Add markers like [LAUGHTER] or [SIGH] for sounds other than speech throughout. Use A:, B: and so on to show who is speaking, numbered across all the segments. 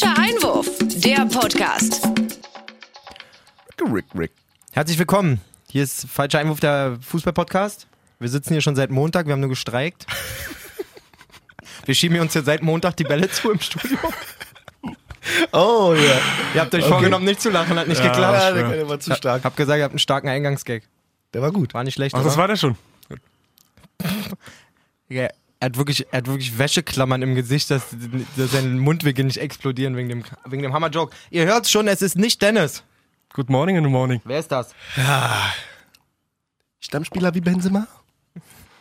A: Falscher Einwurf, der Podcast.
B: Rick, Rick.
C: Herzlich willkommen. Hier ist Falscher Einwurf, der Fußball-Podcast. Wir sitzen hier schon seit Montag, wir haben nur gestreikt. [LAUGHS] Wir schieben uns jetzt seit Montag die Bälle zu im Studio.
B: Oh ja.
C: Ihr habt euch vorgenommen, nicht zu lachen, hat nicht
B: Ja,
C: geklappt.
B: der, der war zu stark.
C: Hab gesagt, ihr habt einen starken Eingangsgag.
B: Der war gut.
C: War nicht schlecht.
D: Ach, das war der schon. [LAUGHS]
C: Ja, er hat wirklich, er hat wirklich Wäscheklammern im Gesicht, dass, dass seine Mundwinkel nicht explodieren wegen dem, wegen dem Hammer-Joke. Ihr hört's schon, es ist nicht Dennis.
D: Good morning in the morning.
C: Wer ist das?
B: Stammspieler wie Benzema?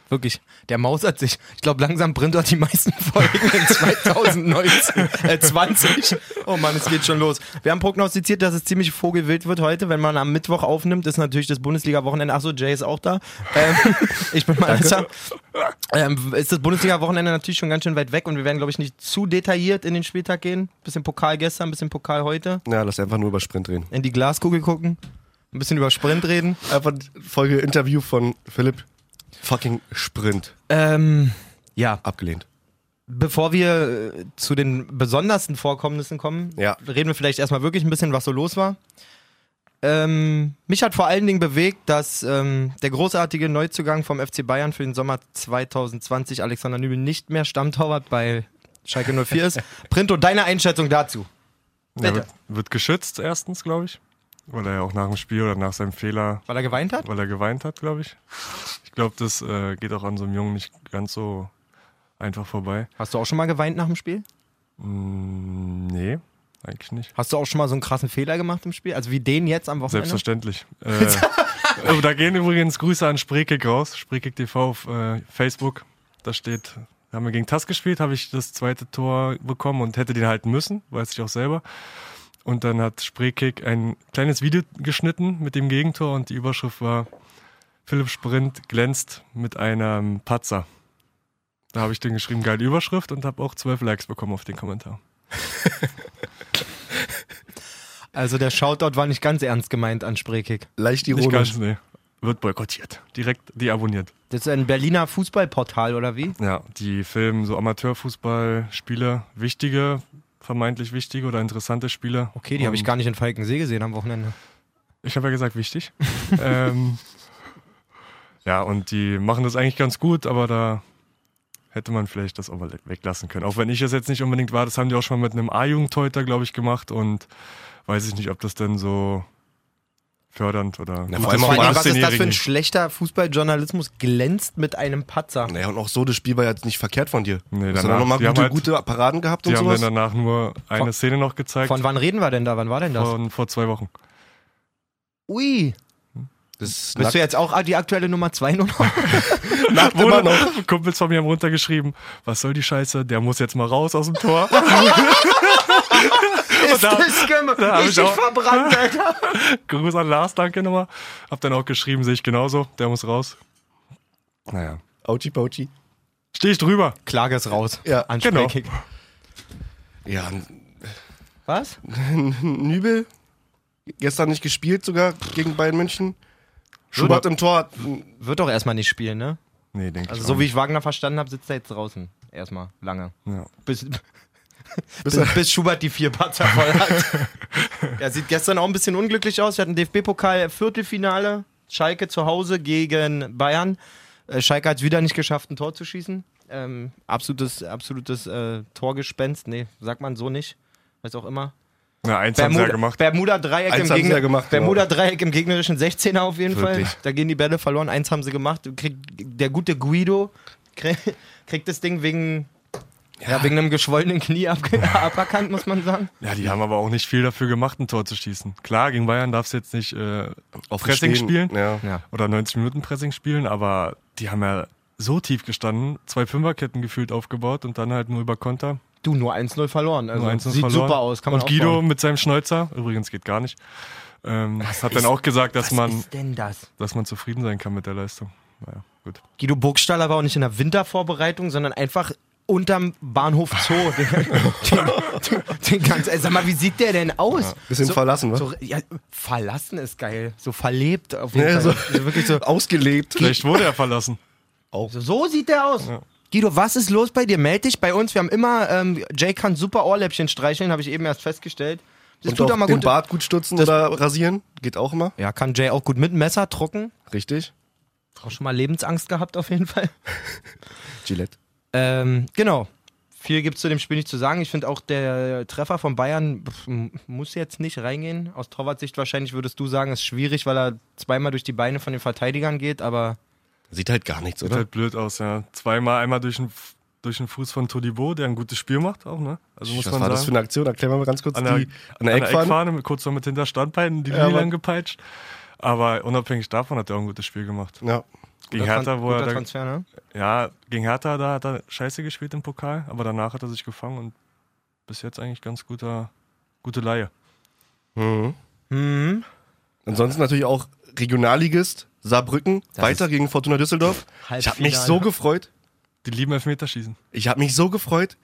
C: Wirklich, der mausert sich. Ich glaube, langsam brennt er die meisten [LAUGHS] Folgen in 2019, äh 20. Oh Mann, es geht schon los. Wir haben prognostiziert, dass es ziemlich vogelwild wird heute. Wenn man am Mittwoch aufnimmt, ist natürlich das Bundesliga-Wochenende. Achso, Jay ist auch da. Ähm, [LAUGHS] ich bin mal ähm, Ist das Bundesliga-Wochenende natürlich schon ganz schön weit weg und wir werden, glaube ich, nicht zu detailliert in den Spieltag gehen. Bisschen Pokal gestern, bisschen Pokal heute.
B: Ja, lass einfach nur über Sprint reden.
C: In die Glaskugel gucken. Ein bisschen über Sprint reden.
B: Einfach Folge Interview von Philipp. Fucking Sprint.
C: Ähm, ja.
B: Abgelehnt.
C: Bevor wir äh, zu den besondersten Vorkommnissen kommen,
B: Ja.
C: reden wir vielleicht erstmal wirklich ein bisschen, was so los war. Ähm, mich hat vor allen Dingen bewegt, dass ähm, der großartige Neuzugang vom FC Bayern für den Sommer 2020, Alexander Nübel, nicht mehr Stammtorwart bei Schalke 04 ist. [LAUGHS] Printo, deine Einschätzung dazu? Bitte.
D: wird, wird geschützt erstens, glaube ich. Weil er ja auch nach dem Spiel oder nach seinem Fehler,
C: Weil er geweint hat?
D: weil er geweint hat, glaube ich. Ich glaube, das äh, geht auch an so einem Jungen nicht ganz so einfach vorbei.
C: Hast du auch schon mal geweint nach dem Spiel?
D: Mm, nee, eigentlich nicht.
C: Hast du auch schon mal so einen krassen Fehler gemacht im Spiel? Also wie den jetzt am Wochenende?
D: Selbstverständlich. [LAUGHS] Äh, oh, da gehen übrigens Grüße an Spreekick raus. Spreekick TV auf äh, Facebook. Da steht, haben wir gegen TAS gespielt, habe ich das zweite Tor bekommen und hätte den halten müssen, weiß ich auch selber. Und dann hat Spreekick ein kleines Video geschnitten mit dem Gegentor und die Überschrift war Philipp Sprint glänzt mit einem Patzer. Da habe ich dann geschrieben, geile Überschrift und habe auch zwölf Likes bekommen auf den Kommentar. [LAUGHS]
C: Also der Shoutout war nicht ganz ernst gemeint an Spreekick.
B: Leicht
D: Nicht
B: ironisch.
D: ganz, nee. Wird boykottiert. Direkt deabonniert.
C: Das ist ein Berliner Fußballportal oder wie?
D: Ja, die filmen so Amateurfußballspiele, wichtige, vermeintlich wichtige oder interessante Spiele.
C: Okay, die habe ich gar nicht in Falkensee gesehen am Wochenende.
D: Ich habe ja gesagt, wichtig. [LAUGHS] ähm, ja, und die machen das eigentlich ganz gut, aber da hätte man vielleicht das auch mal weglassen können. Auch wenn ich es jetzt nicht unbedingt war, das haben die auch schon mal mit einem A-Jugendteuter, glaube ich, gemacht und weiß ich nicht, ob das denn so fördernd oder
B: Na, vor allem
D: ist
B: auch
D: die
C: was ist das für ein
D: 18-Jährigen.
C: schlechter Fußballjournalismus? Glänzt mit einem Patzer.
B: Naja, und auch so, das Spiel war jetzt nicht verkehrt von dir.
D: Nee,
B: Hast du
D: danach-
B: da nochmal
D: die haben
B: gute,
D: halt-
B: gute Paraden gehabt
D: Die
B: und
D: haben
B: sowas?
D: dann danach nur eine
C: Von-
D: Szene noch gezeigt.
C: Von wann reden wir denn da? Wann war denn das?
D: von vor zwei Wochen.
C: Ui.
B: Das
C: Bist du jetzt auch die aktuelle Nummer 2 nur noch? [LAUGHS]
B: nackt immer noch.
D: Kumpels von mir haben runtergeschrieben, was soll die Scheiße, der muss jetzt mal raus aus dem Tor. [LAUGHS]
C: ist
D: da-
C: das gemacht?
D: da hab ich
C: Richtig
D: auch-
C: verbrannt, [LAUGHS] Alter.
D: Gruß an Lars, danke nochmal. Hab dann auch geschrieben, sehe ich genauso, der muss raus. Naja.
B: Auchi Pauchi.
D: Steh ich drüber.
C: Klage ist raus.
B: Ja,
C: An
D: genau.
B: Ja,
C: Was?
B: Nübel. Gestern nicht gespielt sogar gegen Bayern München. Schubert im Tor.
C: Wird doch erstmal nicht spielen, ne?
D: Nee, denke
C: Also
D: ich
C: so
D: auch
C: wie ich Wagner verstanden habe, sitzt er jetzt draußen. Erstmal. Lange.
D: Ja.
C: Bis, [LAUGHS] bis, bis Schubert die vier Patzer voll hat. [LAUGHS] er sieht gestern auch ein bisschen unglücklich aus. Wir hatten DFB-Pokal-Viertelfinale. Schalke zu Hause gegen Bayern. Äh, Schalke hat es wieder nicht geschafft, ein Tor zu schießen. Ähm, absolutes absolutes äh, Torgespenst. Nee, sagt man so nicht. Weiß auch immer.
D: Ja, eins haben sie ja gemacht.
C: Bermuda Dreieck
B: Eins
C: im, Gegner-
B: ja gemacht, genau.
C: Bermuda Dreieck im gegnerischen 16er auf jeden
B: Wirklich.
C: Fall. Da gehen die Bälle verloren. Eins haben sie gemacht. Kriegt, der gute Guido krieg, [LAUGHS] kriegt das Ding wegen, ja. wegen einem geschwollenen Knie ab, [LAUGHS] aberkannt, muss man sagen.
D: Ja, die haben aber auch nicht viel dafür gemacht, ein Tor zu schießen. Klar, gegen Bayern darfst du jetzt nicht äh,
B: Auf
D: Pressing
B: Stehen.
D: spielen
B: Ja.
C: Ja.
D: oder 90 Minuten Pressing spielen, aber die haben ja so tief gestanden, zwei Fünferketten gefühlt aufgebaut und dann halt nur über Konter.
C: Du, nur 1-0 verloren. Also
D: Nur 1-0
C: sieht
D: verloren.
C: super aus. Kann man
D: und Guido
C: aufbauen.
D: mit seinem Schnäuzer, übrigens geht gar nicht, ähm, hat dann auch gesagt, dass man,
C: das?
D: dass man zufrieden sein kann mit der Leistung. Naja, gut.
C: Guido Burgstaller war auch nicht in der Wintervorbereitung, sondern einfach unterm Bahnhof Zoo. [LAUGHS] Den, den, den ganz, ey, sag mal, wie sieht der denn aus?
B: Bisschen verlassen, was?
C: So, ja, verlassen ist geil. So verlebt auf jeden
B: Ja,
C: Fall.
B: so-
C: Also wirklich so,
B: Ausgelebt.
D: Vielleicht wurde er verlassen.
C: so, so sieht der aus. Guido, was ist los bei dir? Meld dich bei uns. Wir haben immer, ähm, Jay kann super Ohrläppchen streicheln, habe ich eben erst festgestellt. Das
B: Und
C: tut
B: auch
C: mal
B: den
C: gut.
B: Bart gut stutzen
C: Das-
B: oder rasieren. Geht auch immer.
C: Ja, kann Jay auch gut mit dem Messer drucken.
B: Richtig.
C: Auch schon mal Lebensangst gehabt auf jeden Fall. [LAUGHS]
B: Gillette.
C: Ähm, genau. Viel gibt's zu dem Spiel nicht zu sagen. Ich finde auch der Treffer von Bayern muss jetzt nicht reingehen. Aus Torwartsicht wahrscheinlich würdest du sagen, ist schwierig, weil er zweimal durch die Beine von den Verteidigern geht, aber
B: Sieht halt gar nichts,
D: Sieht
B: oder?
D: halt blöd aus, ja. Zweimal, einmal durch den, durch den Fuß von Todibo, der ein gutes Spiel macht auch, ne? Also muss
B: Was
D: man
B: war
D: sagen.
B: das für eine Aktion? Erklär mal ganz kurz
D: an der,
B: die an der Eckfahne.
D: Eckfahne, mit- kurz noch mit hinter Standbeinen, die
B: Ja,
D: Linie
B: Mann.
D: gepeitscht. Aber unabhängig davon hat er auch ein gutes Spiel gemacht.
B: Ja.
D: Gegen
C: guter
D: Hertha, wo er da,
C: Transfer, ne?
D: ja, gegen Hertha, da hat er scheiße gespielt im Pokal, aber danach hat er sich gefangen und bis jetzt eigentlich ganz guter, gute Laie.
B: Mhm.
C: Mhm.
B: Ansonsten natürlich auch Regionalligist Saarbrücken,
C: Das
B: weiter gegen Fortuna Düsseldorf. Ich habe mich so gefreut.
D: Die lieben Elfmeterschießen.
B: Ich habe mich so gefreut.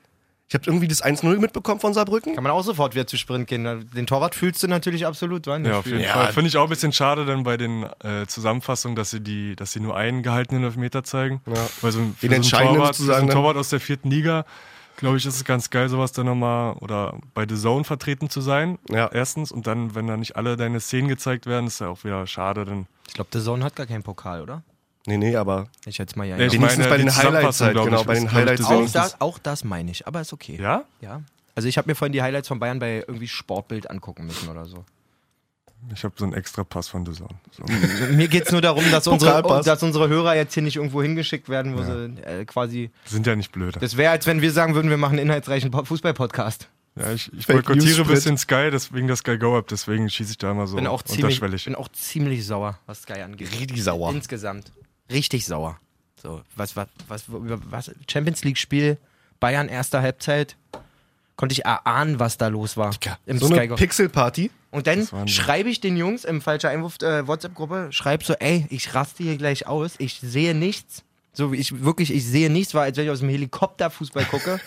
B: Ich habe irgendwie das 1-0 mitbekommen von Saarbrücken.
C: Kann man auch sofort wieder zu Sprint gehen. Den Torwart fühlst du natürlich absolut,
D: Ja, auf jeden
B: Ja.
D: Fall. Finde ich auch ein bisschen schade dann bei den äh, Zusammenfassungen, dass sie die, dass sie nur einen gehaltenen Elfmeter zeigen.
B: Ja.
D: Weil so ein,
B: Den
D: so einen
B: entscheidenden
D: Torwart, so einen
B: dann.
D: Torwart aus der vierten Liga, glaube ich, ist es ganz geil, sowas dann nochmal oder bei The Zone vertreten zu sein.
B: Ja.
D: Erstens. Und dann, wenn da nicht alle deine Szenen gezeigt werden, ist ja auch wieder schade. Dann
C: Ich glaube, der Zone hat gar keinen Pokal, oder?
B: Nee, nee, aber
C: Ich schätze mal ja. Ja.
D: ich
B: wenigstens
D: meine,
B: bei den Highlights halt, genau,
D: ich,
B: bei den
D: ich,
B: Highlights.
D: das
C: auch, das, auch das meine ich, aber ist okay.
D: ja?
C: Ja. Also ich habe mir vorhin die Highlights von Bayern bei irgendwie Sportbild angucken müssen oder so.
D: Ich habe so einen extra Pass von The. So. [LAUGHS]
C: Mir geht es nur darum, dass unsere,
B: Pokalpass.
C: dass unsere Hörer jetzt hier nicht irgendwo hingeschickt werden, wo sie äh, quasi.
D: Sind ja nicht blöde.
C: Das wäre, als wenn wir sagen würden, wir machen einen inhaltsreichen Po- Fußball-Podcast.
D: Ja, ich, ich boykottiere ein bisschen Sky, deswegen das Sky Go Up, deswegen schieße ich da immer so
C: Bin auch ziemlich,
D: unterschwellig.
C: bin auch ziemlich sauer, was Sky angeht.
B: richtig sauer.
C: Insgesamt. Richtig sauer. So, was, was, was, über was, Champions League-Spiel, Bayern erster Halbzeit, konnte ich erahnen, was da los war. Im
B: so
C: Sky
B: eine. Pixel-Party.
C: Und dann schreibe ich den Jungs im falscher Einwurf äh, WhatsApp-Gruppe, schreib so, ey, ich raste hier gleich aus, ich sehe nichts. So wie ich wirklich, ich sehe nichts, war als wenn ich aus dem Helikopter Fußball gucke.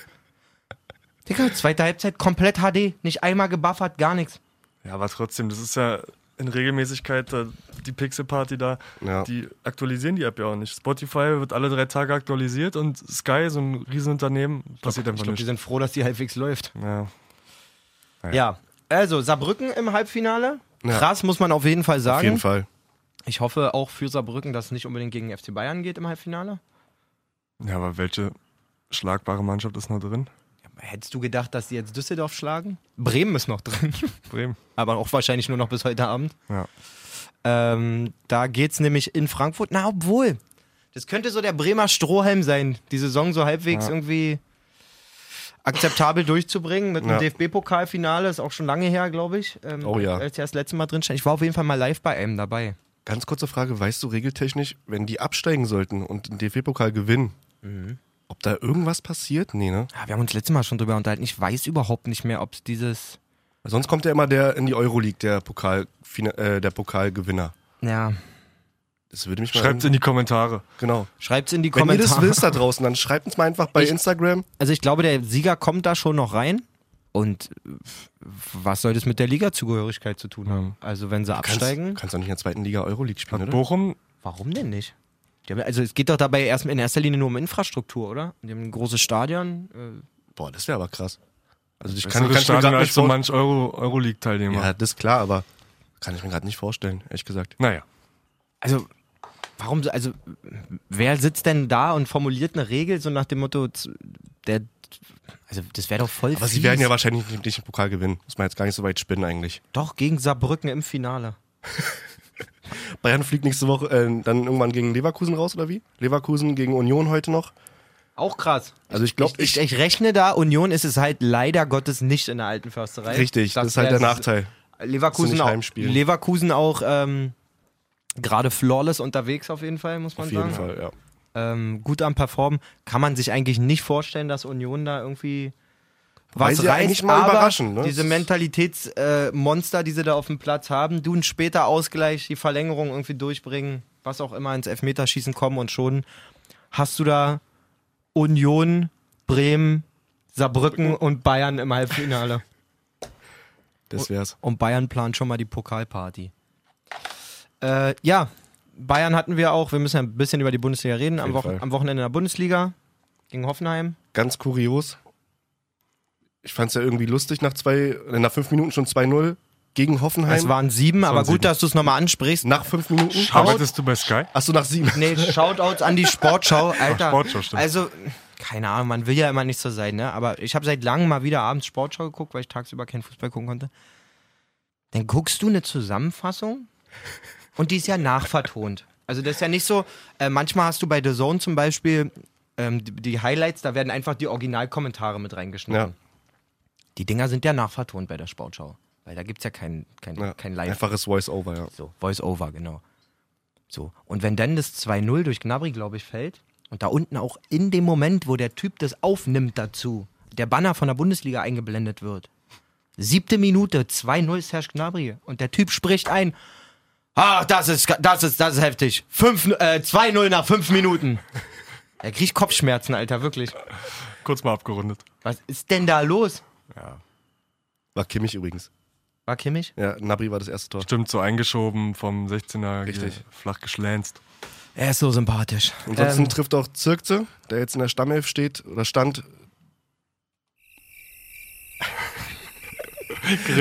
C: [LAUGHS] Digga, zweite Halbzeit komplett HD, nicht einmal gebuffert, gar nichts.
D: Ja, aber trotzdem, das ist ja in Regelmäßigkeit äh, die Pixel Party da.
B: Ja.
D: Die aktualisieren die App ja auch nicht. Spotify wird alle drei Tage aktualisiert und Sky, so ein Riesenunternehmen, passiert
C: Ich
D: einfach
C: glaube, die
D: nicht.
C: sind froh, dass die halbwegs läuft.
D: Ja.
C: Ja, also Saarbrücken im Halbfinale.
B: Ja.
C: Krass, muss man auf jeden Fall sagen.
B: Auf jeden Fall.
C: Ich hoffe auch für Saarbrücken, dass es nicht unbedingt gegen FC Bayern geht im Halbfinale.
D: ja, aber welche schlagbare Mannschaft ist noch drin?
C: Hättest du gedacht, dass die jetzt Düsseldorf schlagen? Bremen ist noch drin. [LAUGHS]
D: Bremen.
C: Aber auch wahrscheinlich nur noch bis heute Abend.
D: Ja.
C: Ähm, da geht's nämlich in Frankfurt. Na, obwohl. Das könnte so der Bremer Strohhalm sein, die Saison so halbwegs
D: Ja.
C: irgendwie akzeptabel durchzubringen mit
B: Ja.
C: dem DFB-Pokalfinale. Ist auch schon lange her, glaube ich. Ähm,
B: Oh ja.
C: Als ich das letzte Mal drin stand. Ich war auf jeden Fall mal live bei einem dabei.
B: Ganz kurze Frage, weißt du regeltechnisch, wenn die absteigen sollten und den DFB-Pokal gewinnen,
C: Mhm.
B: Ob da irgendwas passiert? Nee, ne?
C: Ja, wir haben uns letztes Mal schon drüber unterhalten. Ich weiß überhaupt nicht mehr, ob es dieses.
B: Sonst kommt ja immer der in die Euroleague, der Pokal, äh, der Pokalgewinner.
C: Ja,
B: Das würde mich mal.
D: Schreibt in die Kommentare.
B: Genau.
C: schreibt's in die
B: Wenn ihr
C: Kommentare.
B: das wisst da draußen, dann schreibt uns mal einfach bei
C: Ich-
B: Instagram.
C: Also ich glaube, der Sieger kommt da schon noch rein. Und was soll das mit der Liga-Zugehörigkeit zu tun haben? Also wenn sie absteigen,
B: Kannst, kannst doch nicht in der zweiten Liga Euroleague spielen,
D: Hat
B: oder?
D: Bochum,
C: warum denn nicht? Die haben, also es geht doch dabei erst in erster Linie nur um Infrastruktur, oder? Die haben ein großes Stadion. Äh,
B: Boah, das wäre aber kraß. Also ich
D: kann,
B: kann, ich mir
D: als
B: nicht
D: so manch Euro, Euroleague-Teilnehmer.
B: Ja, das ist klar, aber kann ich mir gerade nicht vorstellen, ehrlich gesagt.
D: Naja.
C: also warum so, also wer sitzt denn da und formuliert eine Regel so nach dem Motto, der, also das wäre doch voll
B: Aber sie
C: fies.
B: werden ja wahrscheinlich nicht, nicht den Pokal gewinnen. Muss man jetzt gar nicht so weit spinnen eigentlich.
C: Doch, gegen Saarbrücken im Finale. [LAUGHS] [LAUGHS]
B: Bayern fliegt nächste Woche äh, dann irgendwann gegen Leverkusen raus, oder wie? Leverkusen gegen Union heute noch.
C: Auch krass.
B: Also ich glaube,
C: ich, ich, ich rechne da, Union ist es halt leider Gottes nicht in der alten Försterei.
B: richtig, das ist halt der Nachteil.
C: Leverkusen auch. Leverkusen auch ähm, gerade flawless unterwegs auf jeden Fall, muss man
B: Auf jeden
C: sagen.
B: Fall, ja.
C: Ähm, gut am Performen. Kann man sich eigentlich nicht vorstellen, dass Union da irgendwie
B: Weil
C: was
B: sie
C: reißt,
B: eigentlich mal überraschen, ne?
C: Diese Mentalitätsmonster, äh, die sie da auf dem Platz haben, du einen später Ausgleich, die Verlängerung irgendwie durchbringen, was auch immer ins Elfmeterschießen kommen und schon hast du da Union, Bremen, Saarbrücken und Bayern im Halbfinale. [LAUGHS]
B: Das wär's.
C: Und Bayern plant schon mal die Pokalparty. Äh, ja, Bayern hatten wir auch. Wir müssen ja ein bisschen über die Bundesliga reden. Am, Wochen am Wochenende in der Bundesliga. gegen Hoffenheim.
B: Ganz kurios. Ich fand es ja irgendwie lustig nach zwei, äh, nach fünf Minuten schon 2-0 gegen Hoffenheim.
C: Es waren sieben, aber gut, dass du es nochmal ansprichst.
B: nach fünf Minuten.
D: Arbeitest du bei Sky?
B: Achso, nach sieben.
C: Nee, Shoutouts an die [LAUGHS] Sportschau, Alter.
D: Sportschau, stimmt.
C: Also, keine Ahnung, man will ja immer nicht so sein, ne? Aber ich habe seit langem mal wieder abends Sportschau geguckt, weil ich tagsüber keinen Fußball gucken konnte. Dann guckst du eine Zusammenfassung und die ist ja nachvertont. Also das ist ja nicht so, äh, manchmal hast du bei The Zone zum Beispiel ähm, die, die Highlights, da werden einfach die Originalkommentare mit reingeschnitten.
B: Ja.
C: Die Dinger sind ja nachvertont bei der Sportschau. Weil da gibt es ja kein, kein,
B: Ja,
C: kein Live.
B: Einfaches Voice-Over, ja.
C: So, Voice-Over, genau. So. Und wenn dann das 2-0 durch Gnabry, glaube ich, fällt und da unten auch in dem Moment, wo der Typ das aufnimmt dazu, der Banner von der Bundesliga eingeblendet wird. Siebte Minute, 2-0 Serge Gnabry. Und der Typ spricht ein. Ach, das ist, das ist, das ist heftig. Fünf, äh, 2-0 nach fünf Minuten. Er kriegt Kopfschmerzen, Alter, wirklich.
D: Kurz mal abgerundet.
C: Was ist denn da los?
B: War Kimmich übrigens.
C: War Kimmich?
B: Ja, Nabri war das erste Tor.
D: Stimmt, so eingeschoben vom 16er.
B: Richtig.
D: Flach geschlänzt.
C: Er ist so sympathisch.
B: Ansonsten
C: Ähm,
B: trifft auch Zirkze, der jetzt in der Stammelf steht oder stand.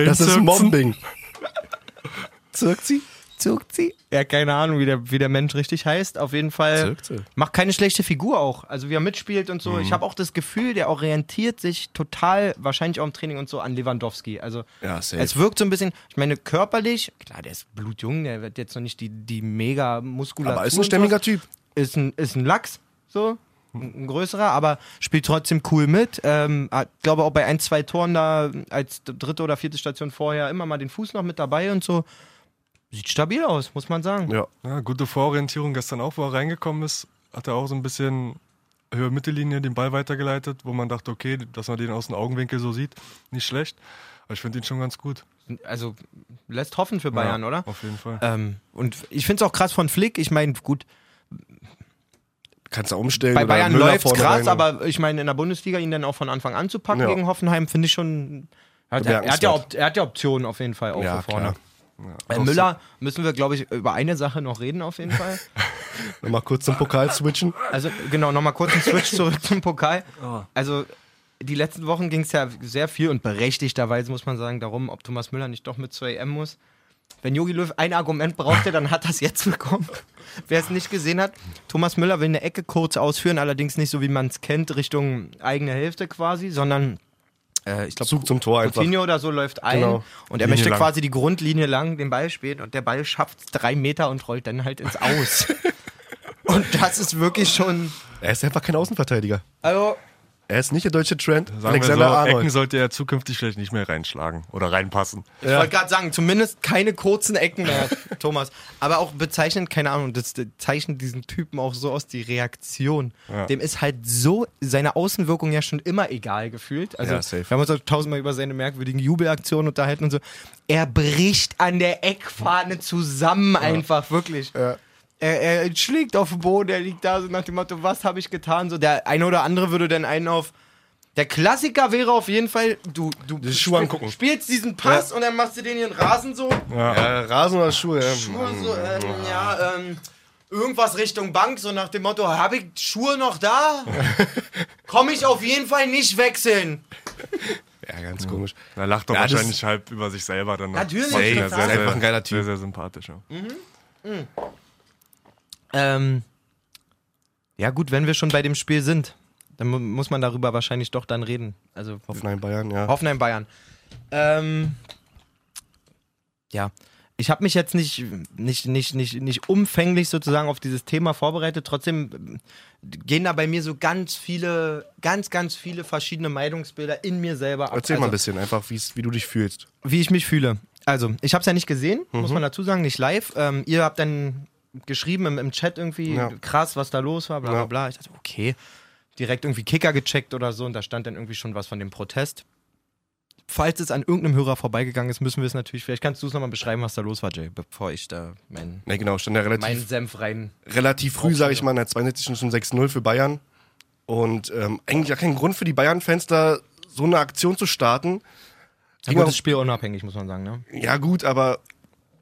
B: Das ist. Mobbing. Zirkzi?
C: Zirkzi? Ja, keine Ahnung, wie der, wie der Mensch richtig heißt. Auf jeden Fall.
B: Zirkze.
C: Macht keine schlechte Figur auch. Also wie er mitspielt und so. Ich habe auch das Gefühl, der orientiert sich total, wahrscheinlich auch im Training und so, an Lewandowski. Also
B: Ja, safe.
C: es wirkt so ein bisschen, ich meine, körperlich, klar, der ist blutjung, der wird jetzt noch nicht die, die mega Muskulatur.
B: Aber ist ein stämmiger. Typ.
C: Ist ein, ist ein Lachs, so. Ein größerer, aber spielt trotzdem cool mit. Ähm, hat, glaube auch bei ein, zwei Toren da als dritte oder vierte Station vorher immer mal den Fuß noch mit dabei und so. Sieht stabil aus, muss man sagen.
B: Ja.
D: Ja, gute Vororientierung gestern auch, wo er reingekommen ist, hat er auch so ein bisschen Höhe Mittellinie den Ball weitergeleitet, wo man dachte, okay, dass man den aus dem Augenwinkel so sieht, nicht schlecht. Aber ich finde ihn schon ganz gut.
C: Also lässt hoffen für Bayern,
D: ja,
C: oder?
D: Auf jeden Fall.
C: Ähm, und ich finde es auch krass von Flick. Ich meine, gut,
B: Kannst du umstellen.
C: bei Bayern läuft's
B: vorne
C: krass,
B: rein.
C: aber ich meine, in der Bundesliga ihn dann auch von Anfang an zu packen
B: Ja.
C: gegen Hoffenheim, finde ich schon. Er hat, er, hat ja, er hat ja Optionen auf jeden Fall auch
B: Ja,
C: vorne.
B: klar.
C: Äh, Müller müssen wir, glaube ich, über eine Sache noch reden, auf jeden Fall. [LAUGHS]
B: Nochmal kurz zum Pokal switchen.
C: Also, genau, nochmal kurz einen Switch zurück [LAUGHS] zum Pokal.
B: Oh.
C: Also, die letzten Wochen ging es ja sehr viel und berechtigterweise, muss man sagen, darum, ob Thomas Müller nicht doch mit zur EM muss. Wenn Jogi Löw ein Argument brauchte, dann hat er es jetzt bekommen. [LAUGHS] Wer es nicht gesehen hat, Thomas Müller will eine Ecke kurz ausführen, allerdings nicht so, wie man es kennt, Richtung eigene Hälfte quasi, sondern äh, ich glaube,
B: Zug zum Tor einfach.
C: Coutinho oder so läuft ein
B: Genau.
C: und er
D: Linie
C: möchte
D: lang.
C: quasi die Grundlinie lang den Ball spielen und der Ball schafft drei Meter und rollt dann halt ins [LAUGHS] Aus. und das ist wirklich schon.
B: Er ist einfach kein Außenverteidiger.
C: Also,
B: Er ist nicht der deutsche Trent.
D: Sagen
B: Alexander
D: wir so,
B: Arnold.
D: Ecken sollte er zukünftig vielleicht nicht mehr reinschlagen oder reinpassen.
C: ich wollte gerade sagen, zumindest keine kurzen Ecken mehr, [LAUGHS] Thomas. Aber auch bezeichnend, keine Ahnung, das das zeichnet diesen Typen auch so aus, die Reaktion.
D: Ja.
C: Dem ist halt so seine Außenwirkung ja schon immer egal gefühlt. Also,
B: Ja, safe.
C: wir haben uns auch tausendmal über seine merkwürdigen Jubelaktionen unterhalten und so. Er bricht an der Eckfahne zusammen einfach, wirklich.
B: Ja.
C: Er, er schlägt auf den Boden, er liegt da so nach dem Motto, was habe ich getan? So, der eine oder andere würde dann einen auf. Der Klassiker wäre auf jeden Fall, du, du
B: Die Schuhe angucken.
C: spielst diesen Pass und dann machst du den hier in Rasen so.
B: Ja, Rasen oder Schuhe? Ja.
C: Schuhe so, ähm, ja, ähm, irgendwas Richtung Bank, so nach dem Motto, habe ich Schuhe noch da? [LAUGHS] Komme ich auf jeden Fall nicht wechseln.
B: ja, ganz komisch.
D: Er lacht doch
B: Ja,
D: wahrscheinlich halb über sich selber dann. noch.
C: Natürlich,
D: sehr,
B: Ist einfach ein geiler Typ.
D: Sehr, sehr sympathisch. Ja.
C: Ähm, ja gut, wenn wir schon bei dem Spiel sind, dann mu muss man darüber wahrscheinlich doch dann reden. Also
B: Hoffenheim, Bayern, ja.
C: Hoffenheim Bayern. Ähm, ja, ich habe mich jetzt nicht, nicht, nicht, nicht, nicht umfänglich sozusagen auf dieses Thema vorbereitet. Trotzdem ähm, gehen da bei mir so ganz viele, ganz, ganz viele verschiedene Meinungsbilder in mir selber ab.
B: Erzähl mal ein
C: Also,
B: bisschen, einfach wie's- wie du dich fühlst.
C: Wie ich mich fühle. Also, ich habe es ja nicht gesehen,
B: Mhm.
C: muss man dazu sagen, nicht live. Ähm, ihr habt dann geschrieben im, im Chat irgendwie,
B: Ja.
C: krass, was da los war, bla bla
B: Ja.
C: bla. Ich dachte, okay, direkt irgendwie Kicker gecheckt oder so und da stand dann irgendwie schon was von dem Protest. Falls es an irgendeinem Hörer vorbeigegangen ist, müssen wir es natürlich, vielleicht kannst du es nochmal beschreiben, was da los war, Jay, bevor ich da meinen
B: Ne, genau, stand ja
C: mein
B: relativ,
C: Senf rein.
B: relativ früh, sage ich mal, in der 62. schon 6-0 für Bayern. Und ähm, eigentlich ja kein Grund für die Bayern-Fans da so eine Aktion zu starten.
C: Ja, gut, das Spiel unabhängig, muss man sagen, ne?
B: Ja, gut, aber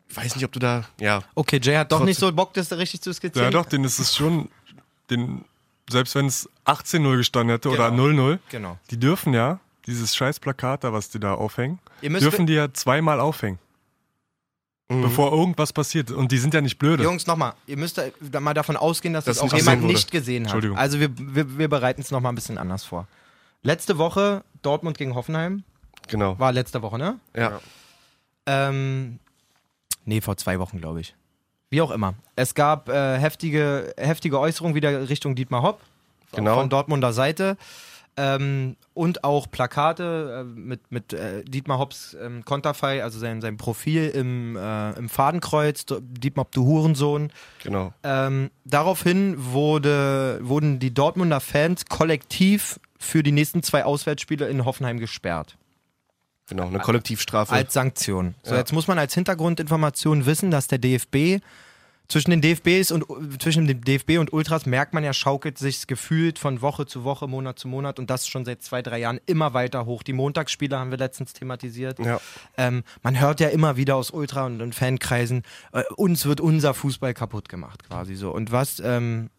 B: ich weiß nicht, ob du da, ja.
C: Okay, Jay hat doch
B: Trotzdem-
C: nicht so Bock, das richtig zu skizzieren.
D: Ja, doch, den ist es schon. Den selbst wenn es 18-0 gestanden hätte oder
C: Genau.
D: 0-0,
C: Genau.
D: die dürfen ja dieses scheiß Plakat da, was die da aufhängen,
C: Ihr müsst
D: dürfen die ja zweimal aufhängen,
B: Mhm.
D: bevor irgendwas passiert. Und die sind ja nicht blöde.
C: Jungs, nochmal, ihr müsst da mal davon ausgehen, dass
B: Dass
C: das auch jemand
B: wurde.
C: nicht gesehen hat.
D: Entschuldigung.
C: Also wir, wir, wir bereiten es nochmal ein bisschen anders vor. Letzte Woche Dortmund gegen Hoffenheim.
B: Genau.
C: War letzte Woche, ne?
B: Ja.
C: Ähm, nee, vor zwei Wochen, glaube ich. Wie auch immer. Es gab äh, heftige, heftige Äußerungen wieder Richtung Dietmar Hopp.
B: Genau.
C: Von Dortmunder Seite. Ähm, und auch Plakate äh, mit, mit äh, Dietmar Hopps ähm, Konterfei, also sein, sein Profil im, äh, im Fadenkreuz. Dietmar Hopp, du Hurensohn.
B: Genau.
C: Ähm, daraufhin wurde, wurden die Dortmunder Fans kollektiv für die nächsten zwei Auswärtsspiele in Hoffenheim gesperrt.
B: Genau. Eine Kollektivstrafe.
C: Als Sanktion. So,
B: Ja.
C: jetzt muss man als Hintergrundinformation wissen, dass der DFB zwischen den DFBs und zwischen dem DFB und Ultras merkt man ja, schaukelt sich gefühlt von Woche zu Woche, Monat zu Monat und das schon seit zwei, drei Jahren immer weiter hoch. Die Montagsspiele haben wir letztens thematisiert.
B: ja.
C: Ähm, man hört ja immer wieder aus Ultra- und, und Fankreisen, äh, uns wird unser Fußball kaputt gemacht, quasi so. Und was ähm,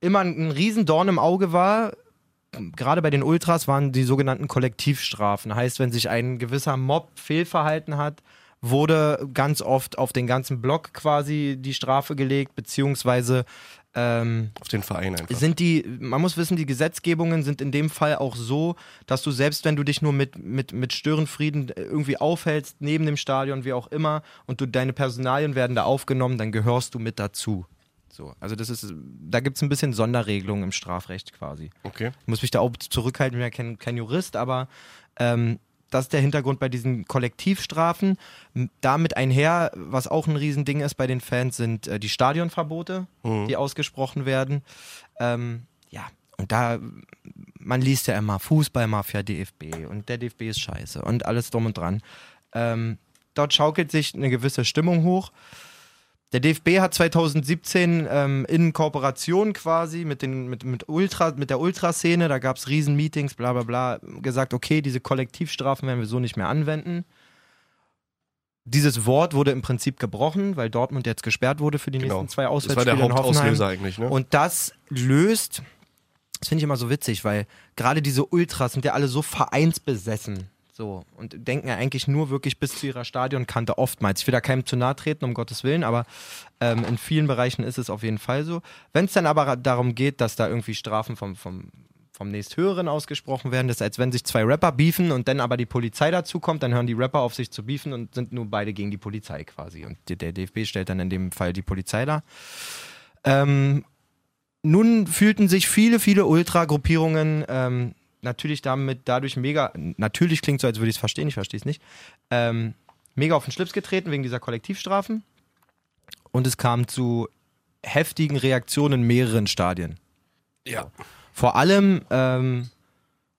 C: immer ein, ein Riesendorn im Auge war, gerade bei den Ultras waren die sogenannten Kollektivstrafen. Heißt, wenn sich ein gewisser Mob fehlverhalten hat, wurde ganz oft auf den ganzen Block quasi die Strafe gelegt, beziehungsweise ähm,
B: Auf den Verein einfach.
C: sind die, man muss wissen, die Gesetzgebungen sind in dem Fall auch so, dass du selbst wenn du dich nur mit, mit, mit Störenfrieden irgendwie aufhältst, neben dem Stadion, wie auch immer, und du deine Personalien werden da aufgenommen, dann gehörst du mit dazu. So, also das ist, da gibt es ein bisschen Sonderregelungen im Strafrecht quasi.
B: Okay.
C: Ich muss mich da auch zurückhalten, ich bin ja kein, kein Jurist, aber ähm, das ist der Hintergrund bei diesen Kollektivstrafen. Damit einher, was auch ein Riesending ist bei den Fans, sind äh, die Stadionverbote, die ausgesprochen werden. Ähm, ja, und da, man liest ja immer Fußballmafia DFB und der DFB ist scheiße und alles drum und dran. Ähm, dort schaukelt sich eine gewisse Stimmung hoch. Der DFB hat 2017 ähm, in Kooperation quasi mit, den, mit, mit, Ultra, mit der Ultraszene, da gab es Riesenmeetings, bla bla bla, gesagt, okay, diese Kollektivstrafen werden wir so nicht mehr anwenden. Dieses Wort wurde im Prinzip gebrochen, weil Dortmund jetzt gesperrt wurde für die
B: Genau.
C: nächsten zwei
B: Das war
C: Auswärtsspiele
B: der
C: in Hoffenheim.
B: Hauptauslöser eigentlich, ne?
C: Und das löst, das finde ich immer so witzig, weil gerade diese Ultras sind ja alle so vereinsbesessen. So, und denken ja eigentlich nur wirklich bis zu ihrer Stadionkante oftmals. Ich will da keinem zu nahe treten, um Gottes Willen, aber ähm, in vielen Bereichen ist es auf jeden Fall so. Wenn es dann aber darum geht, dass da irgendwie Strafen vom, vom, vom nächsthöheren ausgesprochen werden, das ist, als wenn sich zwei Rapper beefen und dann aber die Polizei dazu kommt, dann hören die Rapper auf sich zu beefen und sind nur beide gegen die Polizei quasi. Und der, der DFB stellt dann in dem Fall die Polizei da. Ähm, nun fühlten sich viele, viele Ultra-Gruppierungen ähm, natürlich damit dadurch mega, natürlich klingt so, als würde ich es verstehen, ich verstehe es nicht, ähm, mega auf den Schlips getreten wegen dieser Kollektivstrafen. Und es kam zu heftigen Reaktionen in mehreren Stadien.
B: ja.
C: Vor allem, ähm,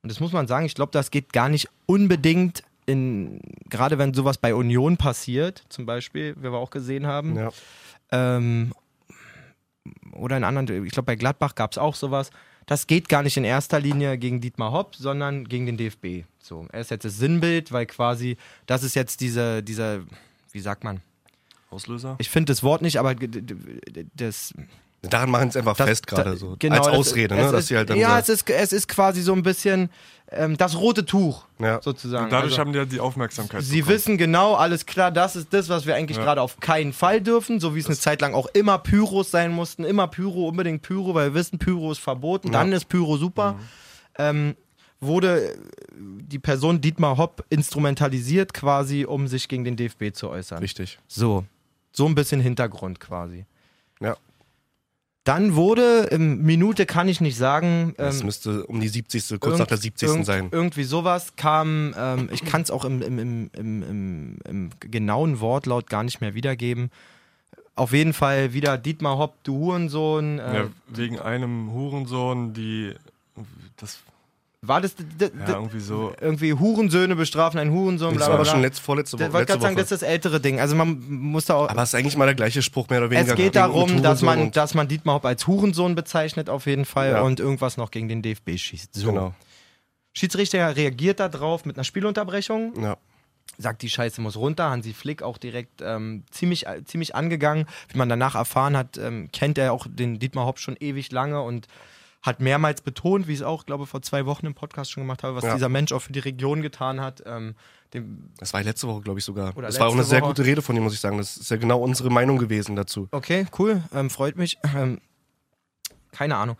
C: und das muss man sagen, ich glaube, das geht gar nicht unbedingt in, gerade wenn sowas bei Union passiert, zum Beispiel, wie wir auch gesehen haben,
B: ja.
C: ähm, oder in anderen, ich glaube bei Gladbach gab es auch sowas. Das geht gar nicht in erster Linie gegen Dietmar Hopp, sondern gegen den DFB. So, er ist jetzt das Sinnbild, weil quasi, das ist jetzt diese, dieser, wie sagt man?
D: Auslöser?
C: Ich finde das Wort nicht, aber das,
B: Daran machen sie es einfach
C: das
B: fest gerade so.
C: genau,
B: Als Ausrede,
C: es
B: ne? Dass
C: ist,
B: sie halt dann
C: ja, es ist, es ist quasi so ein bisschen ähm, das rote Tuch,
B: ja.
C: sozusagen.
D: Und dadurch
C: Also-
D: haben die ja die Aufmerksamkeit.
C: Sie
D: bekommen.
C: wissen genau, alles klar, das ist das, was wir eigentlich
D: Ja.
C: gerade auf keinen Fall dürfen, so wie es eine Zeit lang auch immer Pyros sein mussten, immer Pyro, unbedingt Pyro, weil wir wissen, Pyro ist verboten, dann ist Pyro super. Ähm, wurde die Person Dietmar Hopp instrumentalisiert quasi, um sich gegen den DFB zu äußern.
B: Richtig.
C: So, so ein bisschen Hintergrund quasi.
B: Ja.
C: Dann wurde, ähm, Minute kann ich nicht sagen,
B: Das
C: ähm,
B: müsste um die 70. kurz nach der 70.
C: irgend-
B: sein.
C: Irgendwie sowas kam, ähm, ich kann es auch im, im, im, im, im, im genauen Wortlaut gar nicht mehr wiedergeben. Auf jeden Fall wieder Dietmar Hopp, du Hurensohn. Äh,
D: Ja, wegen einem Hurensohn, die. Das.
C: War das d- d-
D: Ja, irgendwie so.
C: irgendwie Hurensöhne bestrafen, ein Hurensohn,
B: Das
C: bla
B: war
C: bla
B: aber
C: bla.
B: schon letzt, vorletzte
C: Ich
B: Woche.
C: wollte
B: Letzte
C: gerade sagen, das ist das ältere Ding. Also man muss da auch.
B: aber es ist eigentlich mal der gleiche Spruch, mehr oder weniger.
C: es geht darum, dass man, dass man Dietmar Hopp als Hurensohn bezeichnet, auf jeden Fall,
B: Ja.
C: und irgendwas noch gegen den DFB schießt. So.
B: Genau.
C: Schiedsrichter reagiert da drauf mit einer Spielunterbrechung.
B: Ja.
C: sagt, die Scheiße muss runter. Hansi Flick auch direkt ähm, ziemlich, äh, ziemlich angegangen. Wie man danach erfahren hat, ähm, kennt er auch den Dietmar Hopp schon ewig lange und hat mehrmals betont, wie ich es auch, glaube vor zwei Wochen im Podcast schon gemacht habe, was
B: Ja.
C: dieser Mensch auch für die Region getan hat. Ähm,
B: Das war letzte Woche, glaube ich, sogar. Das war auch eine
C: letzte
B: sehr
C: Woche.
B: gute Rede von ihm, muss ich sagen. Das ist ja genau unsere Meinung gewesen dazu.
C: okay, cool, ähm, freut mich. Ähm, keine Ahnung.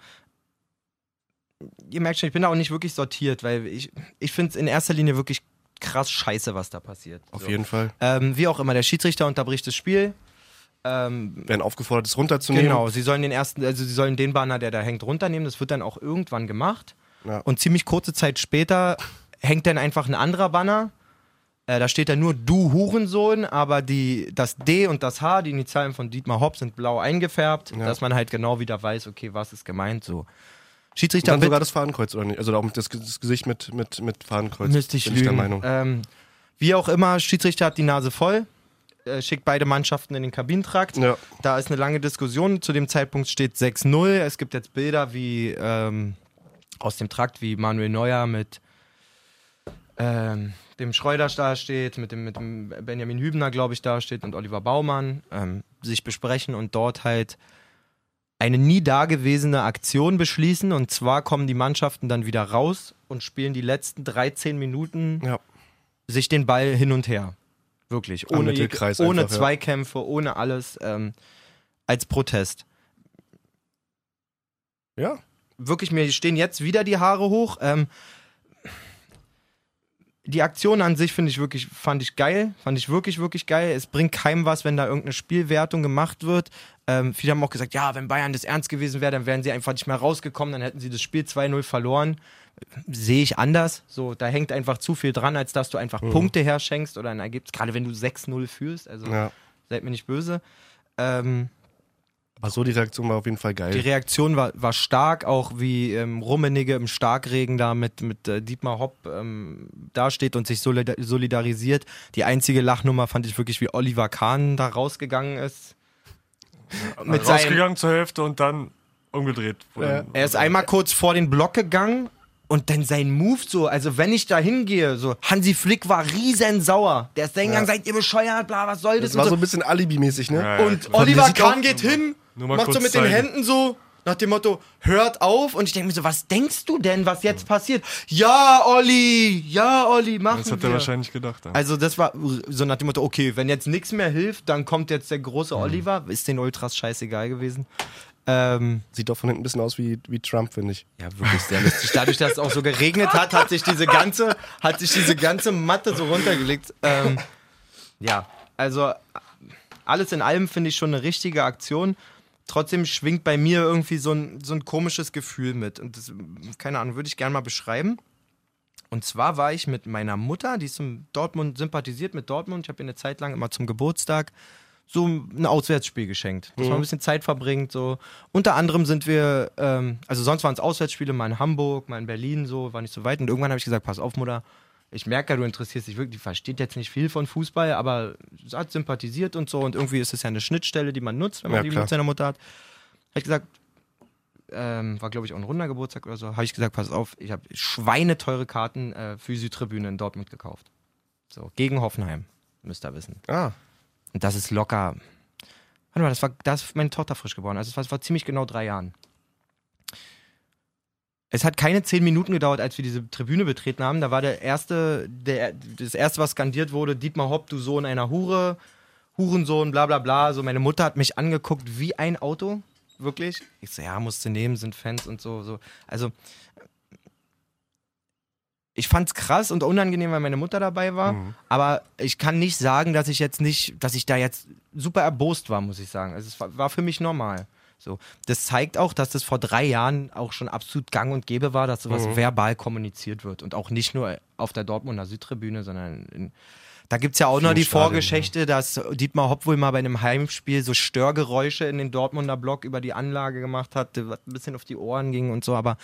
C: Ihr merkt schon, ich bin da auch nicht wirklich sortiert, weil ich, ich finde es in erster Linie wirklich krass scheiße, was da passiert.
B: Auf
C: So.
B: jeden Fall.
C: Ähm, wie auch immer, der Schiedsrichter unterbricht das Spiel. Ähm,
B: Werden aufgefordert, es runterzunehmen.
C: genau, sie sollen den ersten, also sie sollen den Banner, der da hängt, runternehmen. Das wird dann auch irgendwann gemacht.
B: Ja.
C: Und ziemlich kurze Zeit später hängt dann einfach ein anderer Banner. Äh, da steht dann nur du Hurensohn, aber die, das D und das H, die Initialen von Dietmar Hopp, sind blau eingefärbt,
B: Ja.
C: dass man halt genau wieder weiß, okay, was ist gemeint. So.
B: Und
C: Schiedsrichter
B: dann
C: bitte-
B: sogar das Fadenkreuz, oder nicht? Also auch das, das Gesicht mit, mit, mit Fadenkreuz.
C: Müsste ich
B: bin
C: lügen.
B: ich der Meinung.
C: Ähm, wie auch immer, Schiedsrichter hat die Nase voll, äh, schickt beide Mannschaften in den Kabinentrakt.
B: Ja.
C: Da ist eine lange Diskussion. Zu dem Zeitpunkt steht 6-0. Es gibt jetzt Bilder wie ähm, aus dem Trakt, wie Manuel Neuer mit ähm, dem Schreuder da steht, mit dem, mit dem Benjamin Hübner, glaube ich, da steht und Oliver Baumann ähm, sich besprechen und dort halt eine nie dagewesene Aktion beschließen. Und zwar kommen die Mannschaften dann wieder raus und spielen die letzten 13 Minuten
B: Ja.
C: sich den Ball hin und her. Wirklich. Ohne, ohne
B: einfach, ja.
C: Zweikämpfe, ohne alles. Ähm, als Protest.
B: ja.
C: Wirklich, mir stehen jetzt wieder die Haare hoch. Ähm, die Aktion an sich finde ich wirklich, fand ich geil, fand ich wirklich, wirklich geil. Es bringt keinem was, wenn da irgendeine Spielwertung gemacht wird. Ähm, viele haben auch gesagt, ja, wenn Bayern das ernst gewesen wäre, dann wären sie einfach nicht mehr rausgekommen, dann hätten sie das Spiel 2-0 verloren. Sehe ich anders. So, da hängt einfach zu viel dran, als dass du einfach Punkte herschenkst oder ein Ergebnis, gerade wenn du 6-0 führst. Also
B: ja.
C: seid mir nicht böse. Ähm,
B: Aber so die Reaktion war auf jeden Fall geil.
C: die Reaktion war, war stark, auch wie ähm, Rummenigge im Starkregen da mit, mit äh, Dietmar Hopp ähm, dasteht und sich solida solidarisiert. Die einzige Lachnummer fand ich wirklich, wie Oliver Kahn da rausgegangen ist. Mit seinem,
D: Rausgegangen zur Hälfte und dann umgedreht.
B: Ja.
C: er ist einmal kurz vor den Block gegangen und dann sein Move so, also wenn ich da hingehe, so, Hansi Flick war riesen sauer. Der ist da hingegangen,
B: Ja.
C: seid ihr bescheuert, bla, was soll das?
B: Das war
C: Und
B: so ein bisschen Alibi-mäßig, ne?
D: Ja, ja,
C: Und. Oliver Kahn geht hin, macht so mit den
D: zeigen.
C: Händen so, nach dem Motto, hört auf. Und ich denke mir so, was denkst du denn, was jetzt passiert? Ja, Olli, ja, Olli, machen
D: Das hat
C: wir.
D: er wahrscheinlich gedacht. Ja.
C: Also das war so nach dem Motto, okay, wenn jetzt nichts mehr hilft, dann kommt jetzt der große Oliver. Ist den Ultras scheißegal gewesen. Ähm,
B: Sieht doch von hinten ein bisschen aus wie, wie Trump, finde ich.
C: ja, wirklich sehr lustig. Dadurch, dass es auch so geregnet hat, hat sich diese ganze, hat sich diese ganze Matte so runtergelegt. Ähm, ja, also alles in allem finde ich schon eine richtige Aktion. Trotzdem schwingt bei mir irgendwie so ein, so ein komisches Gefühl mit. Und das, keine Ahnung, würde ich gerne mal beschreiben. Und zwar war ich mit meiner Mutter, die ist in Dortmund, sympathisiert mit Dortmund. Ich habe ihr eine Zeit lang immer zum Geburtstag so ein Auswärtsspiel geschenkt, dass man ein bisschen Zeit verbringt. So. Unter anderem sind wir, ähm, also sonst waren es Auswärtsspiele, mal in Hamburg, mal in Berlin, so, war nicht so weit. Und irgendwann habe ich gesagt, pass auf, Mutter, ich merke ja, du interessierst dich wirklich, die versteht jetzt nicht viel von Fußball, aber sie hat sympathisiert und so. Und irgendwie ist es ja eine Schnittstelle, die man nutzt, wenn man
B: Ja,
C: die
B: klar.
C: mit seiner Mutter hat. Habe ich gesagt, ähm, war glaube ich auch ein runder Geburtstag oder so, habe ich gesagt, pass auf, ich habe schweineteure Karten äh, für die Südtribüne in Dortmund gekauft. So, gegen Hoffenheim, müsst ihr wissen.
B: Ah,
C: Und das ist locker. Warte mal, das war, da ist meine Tochter frisch geboren. Also es war, es war ziemlich genau drei Jahren. Es hat keine zehn Minuten gedauert, als wir diese Tribüne betreten haben. Da war der erste, der, das erste, was skandiert wurde, Dietmar Hopp, du Sohn einer Hure, Hurensohn, bla bla bla. So, meine Mutter hat mich angeguckt wie ein Auto. Wirklich. Ich so, ja, musst du nehmen, sind Fans und so. so. Also, ich fand's krass und unangenehm, weil meine Mutter dabei war. Aber ich kann nicht sagen, dass ich jetzt nicht, dass ich da jetzt super erbost war, muss ich sagen. Also es war, war für mich normal. So, das zeigt auch, dass das vor drei Jahren auch schon absolut gang und gäbe war, dass sowas verbal kommuniziert wird. Und auch nicht nur auf der Dortmunder Südtribüne, sondern in, da gibt es ja auch noch die
B: Stadien,
C: Vorgeschichte, dass Dietmar Hopp wohl mal bei einem Heimspiel so Störgeräusche in den Dortmunder Block über die Anlage gemacht hat, was ein bisschen auf die Ohren ging und so, aber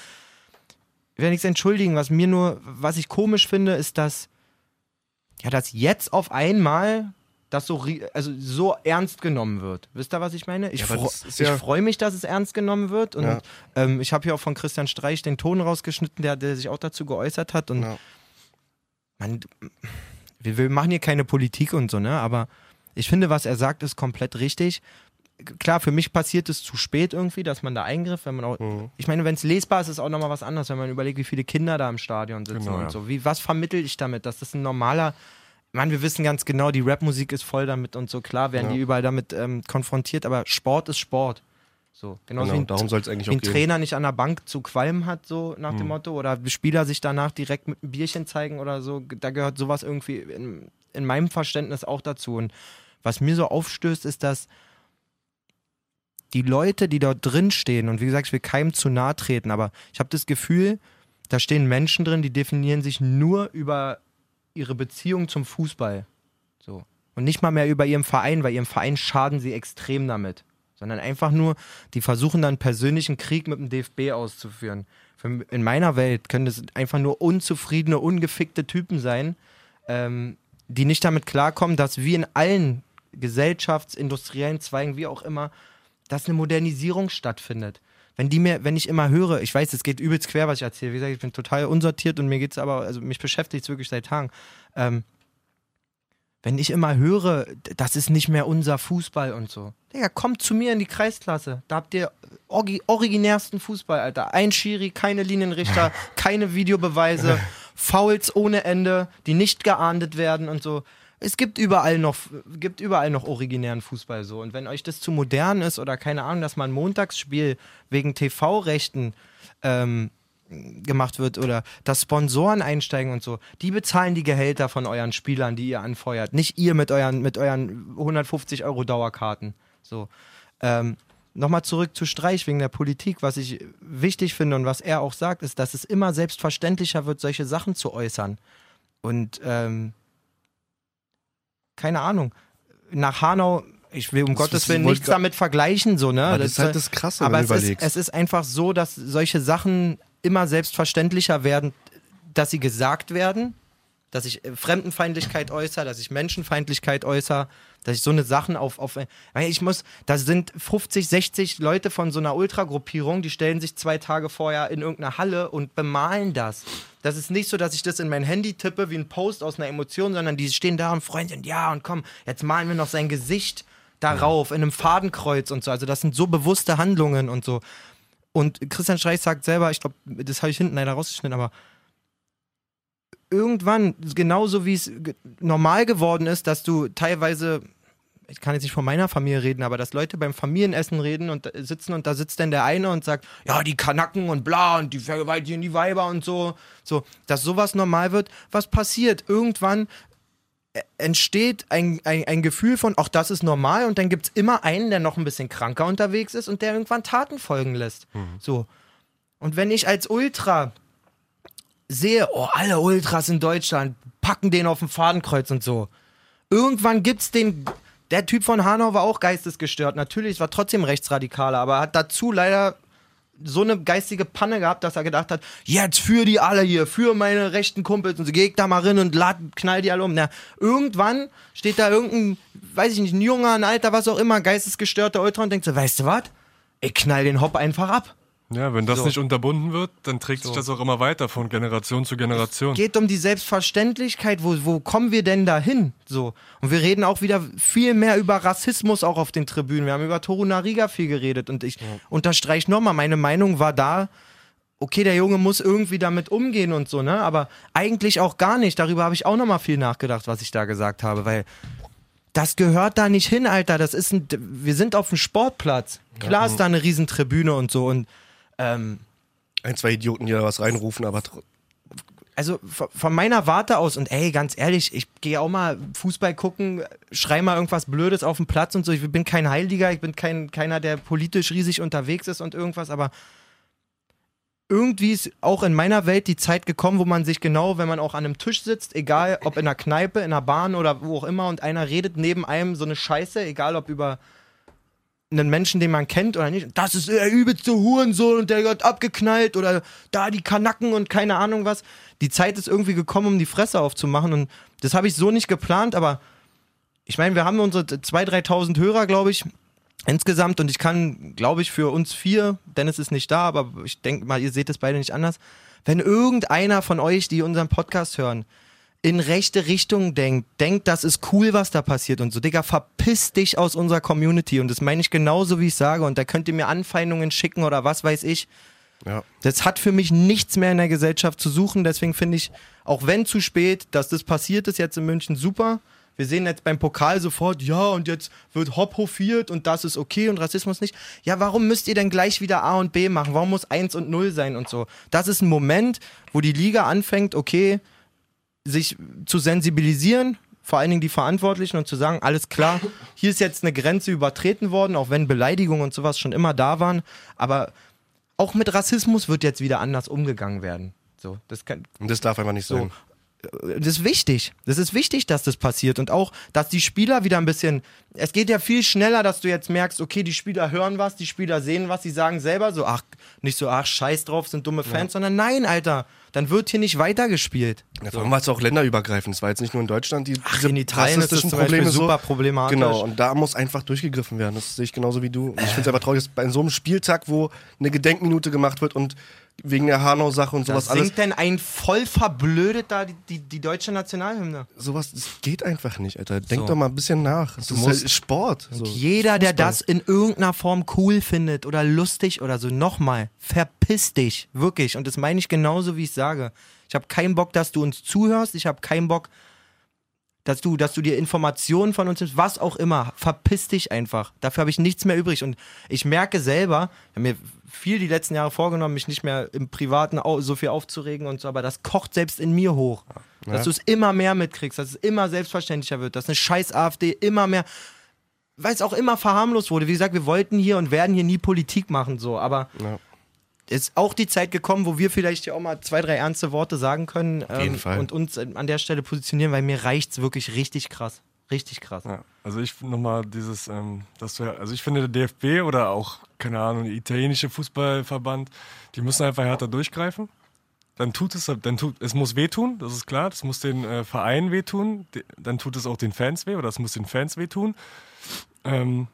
C: ich will nichts entschuldigen, was mir nur, was ich komisch finde, ist, dass, ja, dass jetzt auf einmal das so, also so ernst genommen wird. Wisst ihr, was ich meine? Ich,
B: Ja,
C: fro
B: ist
C: ich
B: ja-
C: freue mich, dass es ernst genommen wird. Und
B: Ja.
C: ähm, ich habe hier auch von Christian Streich den Ton rausgeschnitten, der, der sich auch dazu geäußert hat. Und
B: Ja.
C: man, wir, wir machen hier keine Politik und so, ne? Aber ich finde, was er sagt, ist komplett richtig. Klar, für mich passiert es zu spät irgendwie, dass man da eingriff, wenn man auch.
B: Mhm.
C: Ich meine, wenn es lesbar ist, ist auch nochmal was anderes, wenn man überlegt, wie viele Kinder da im Stadion sitzen
D: Genau,
C: und
D: ja.
C: so. Wie, was vermittel ich damit? Dass das ein normaler. Ich meine, wir wissen ganz genau, die Rapmusik ist voll damit und so. Klar werden
B: Ja.
C: die überall damit ähm, konfrontiert, aber Sport ist Sport. So, genauso
B: Genau,
C: wie ein,
B: darum soll es eigentlich
C: wie ein. Trainer nicht an der Bank zu qualmen hat, so nach dem Motto, oder Spieler sich danach direkt mit einem Bierchen zeigen oder so, da gehört sowas irgendwie in, in meinem Verständnis auch dazu. Und was mir so aufstößt, ist, dass die Leute, die dort drin stehen, und wie gesagt, ich will keinem zu nahe treten, aber ich habe das Gefühl, da stehen Menschen drin, die definieren sich nur über ihre Beziehung zum Fußball. So. Und nicht mal mehr über ihren Verein, weil ihrem Verein schaden sie extrem damit. Sondern einfach nur, die versuchen dann persönlichen Krieg mit dem DFB auszuführen. Für, in meiner Welt können das einfach nur unzufriedene, ungefickte Typen sein, ähm, die nicht damit klarkommen, dass wie in allen Gesellschafts-, industriellen Zweigen, wie auch immer, dass eine Modernisierung stattfindet. Wenn die mir, wenn ich immer höre, ich weiß, es geht übelst quer, was ich erzähle. Wie gesagt, ich bin total unsortiert und mir geht's aber, also mich beschäftigt es wirklich seit Tagen. Ähm, wenn ich immer höre, das ist nicht mehr unser Fußball und so. Digga, kommt zu mir in die Kreisklasse. Da habt ihr originärsten Fußball, Alter. Ein Schiri, keine Linienrichter, [LAUGHS] keine Videobeweise, Fouls ohne Ende, die nicht geahndet werden und so. Es gibt überall noch, gibt überall noch originären Fußball so. Und wenn euch das zu modern ist oder keine Ahnung, dass man Montagsspiel wegen TV-Rechten ähm, gemacht wird oder dass Sponsoren einsteigen und so, die bezahlen die Gehälter von euren Spielern, die ihr anfeuert. Nicht ihr mit euren, mit euren 150 Euro Dauerkarten. So. Ähm, Nochmal zurück zu Streich wegen der Politik. Was ich wichtig finde und was er auch sagt, ist, dass es immer selbstverständlicher wird, solche Sachen zu äußern. Und ähm, keine Ahnung. Nach Hanau, ich will um
B: Das
C: Gottes Willen nichts damit vergleichen, so, ne?
B: Das ist halt das Krasse,
C: aber es ist, es ist einfach so, dass solche Sachen immer selbstverständlicher werden, dass sie gesagt werden, dass ich äh, Fremdenfeindlichkeit äußere, dass ich Menschenfeindlichkeit äußere, dass ich so eine Sachen auf, auf ich muss, da sind 50, 60 Leute von so einer Ultragruppierung, die stellen sich zwei Tage vorher in irgendeine Halle und bemalen das. Das ist nicht so, dass ich das in mein Handy tippe wie ein Post aus einer Emotion, sondern die stehen da und freuen sich, ja und komm, jetzt malen wir noch sein Gesicht darauf in einem Fadenkreuz und so. Also das sind so bewusste Handlungen und so. Und Christian Streich sagt selber, ich glaube, das habe ich hinten leider rausgeschnitten, aber irgendwann, genauso wie es normal geworden ist, dass du teilweise, ich kann jetzt nicht von meiner Familie reden, aber dass Leute beim Familienessen reden und da sitzen und da sitzt dann der eine und sagt, ja, die Kanacken und bla und die vergewaltigen die Weiber und so, so, dass sowas normal wird, was passiert? Irgendwann äh, entsteht ein, ein, ein Gefühl von, ach, das ist normal und dann gibt es immer einen, der noch ein bisschen kranker unterwegs ist und der irgendwann Taten folgen lässt. So. Und wenn ich als Ultra sehe, oh, alle Ultras in Deutschland packen den auf dem Fadenkreuz und so. Irgendwann gibt's den. Der Typ von Hanau war auch geistesgestört. Natürlich, war trotzdem rechtsradikaler, aber hat dazu leider so eine geistige Panne gehabt, dass er gedacht hat, jetzt für die alle hier, für meine rechten Kumpels und so, geh ich da mal rein und lad, knall die alle um. Na, irgendwann steht da irgendein, weiß ich nicht, ein junger, ein alter, was auch immer, geistesgestörter Ultra und denkt so, weißt du was? Ich knall den Hopp einfach ab.
D: Ja, wenn das
C: So.
D: nicht unterbunden wird, dann trägt sich das auch immer weiter von Generation zu Generation.
C: geht um die Selbstverständlichkeit, wo, wo kommen wir denn da hin? So. Und wir reden auch wieder viel mehr über Rassismus auch auf den Tribünen. Wir haben über Toru Nariga viel geredet und ich unterstreiche nochmal, meine Meinung war da, okay, der Junge muss irgendwie damit umgehen und so, ne? Aber eigentlich auch gar nicht. Darüber habe ich auch nochmal viel nachgedacht, was ich da gesagt habe, weil das gehört da nicht hin, Alter. Das ist ein, wir sind auf dem Sportplatz. Klar ist da eine Riesentribüne und so und ähm,
B: Ein, zwei Idioten, die da was reinrufen, aber
C: also von meiner Warte aus und ey, ganz ehrlich, ich gehe auch mal Fußball gucken, schrei mal irgendwas Blödes auf dem Platz und so. Ich bin kein Heiliger, ich bin kein, keiner, der politisch riesig unterwegs ist und irgendwas, aber irgendwie ist auch in meiner Welt die Zeit gekommen, wo man sich genau, wenn man auch an einem Tisch sitzt, egal ob in einer Kneipe, in einer Bahn oder wo auch immer, und einer redet neben einem so eine Scheiße, egal ob über einen Menschen, den man kennt oder nicht, das ist der übelste Hurensohn und der wird abgeknallt oder da die Kanacken und keine Ahnung was. Die Zeit ist irgendwie gekommen, um die Fresse aufzumachen und das habe ich so nicht geplant, aber ich meine, wir haben unsere 2.000, 3.000 Hörer, glaube ich, insgesamt und ich kann, glaube ich, für uns vier, Dennis ist nicht da, aber ich denke mal, ihr seht es beide nicht anders, wenn irgendeiner von euch, die unseren Podcast hören, in rechte Richtung denkt, denkt, das ist cool, was da passiert und so. Digga, verpiss dich aus unserer Community. Und das meine ich genauso, wie ich sage. Und da könnt ihr mir Anfeindungen schicken oder was weiß ich.
B: Ja.
C: Das hat für mich nichts mehr in der Gesellschaft zu suchen. Deswegen finde ich, auch wenn zu spät, dass das passiert ist jetzt in München, super. Wir sehen jetzt beim Pokal sofort, ja, und jetzt wird Hop hofiert und das ist okay und Rassismus nicht. Ja, warum müsst ihr denn gleich wieder A und B machen? Warum muss 1 und 0 sein und so? Das ist ein Moment, wo die Liga anfängt, okay, sich zu sensibilisieren, vor allen Dingen die Verantwortlichen und zu sagen, alles klar, hier ist jetzt eine Grenze übertreten worden, auch wenn Beleidigungen und sowas schon immer da waren, aber auch mit Rassismus wird jetzt wieder anders umgegangen werden. So, das kann,
B: Und das darf einfach nicht
C: so.
B: sein.
C: Das ist wichtig. Das ist wichtig, dass das passiert. Und auch, dass die Spieler wieder ein bisschen. Es geht ja viel schneller, dass du jetzt merkst, okay, die Spieler hören was, die Spieler sehen was, sie sagen selber so, ach, nicht so, ach, scheiß drauf, sind dumme Fans, sondern nein, Alter, dann wird hier nicht weitergespielt.
B: Ja, vor allem war es auch länderübergreifend. Es war jetzt nicht nur in Deutschland, die
C: Ach, in Italien ist das zum
B: Probleme so.
C: super problematisch.
B: Genau, und da muss einfach durchgegriffen werden. Das sehe ich genauso wie du. Und ich finde es einfach traurig, dass bei so einem Spieltag, wo eine Gedenkminute gemacht wird und wegen der Hanau-Sache und sowas
C: Was
B: alles,
C: singt denn ein voll verblödet da die, die, die deutsche Nationalhymne?
B: sowas, das geht einfach nicht, Alter. Denk
C: So.
B: doch mal ein bisschen nach. Das ist
C: musst-
B: halt Sport. So.
C: Jeder, der
B: Fußball.
C: das in irgendeiner Form cool findet oder lustig oder so, nochmal, verpiss dich, wirklich. Und das meine ich genauso, wie ich sage. Ich habe keinen Bock, dass du uns zuhörst. Ich habe keinen Bock, dass du, dass du dir Informationen von uns nimmst, was auch immer. Verpiss dich einfach. Dafür habe ich nichts mehr übrig. Und ich merke selber, ich habe mir viel die letzten Jahre vorgenommen, mich nicht mehr im Privaten so viel aufzuregen und so, aber das kocht selbst in mir hoch. Dass du es immer mehr mitkriegst, dass es immer selbstverständlicher wird, dass eine scheiß AfD immer mehr weil es auch immer verharmlost wurde. Wie gesagt, wir wollten hier und werden hier nie Politik machen, so, aber
B: Ja.
C: Ist auch die Zeit gekommen, wo wir vielleicht ja auch mal zwei, drei ernste Worte sagen können ähm,
B: jeden Fall.
C: und uns an der Stelle positionieren, weil mir reicht's wirklich richtig krass. Richtig krass.
D: Ja, also ich nochmal dieses, ähm, dass du, also ich finde der DFB oder auch, keine Ahnung, der italienische Fußballverband, die müssen einfach härter durchgreifen. Dann tut es, dann tut, es muss wehtun, das ist klar, das muss den äh, Vereinen wehtun, dann tut es auch den Fans weh oder es muss den Fans wehtun. Ähm,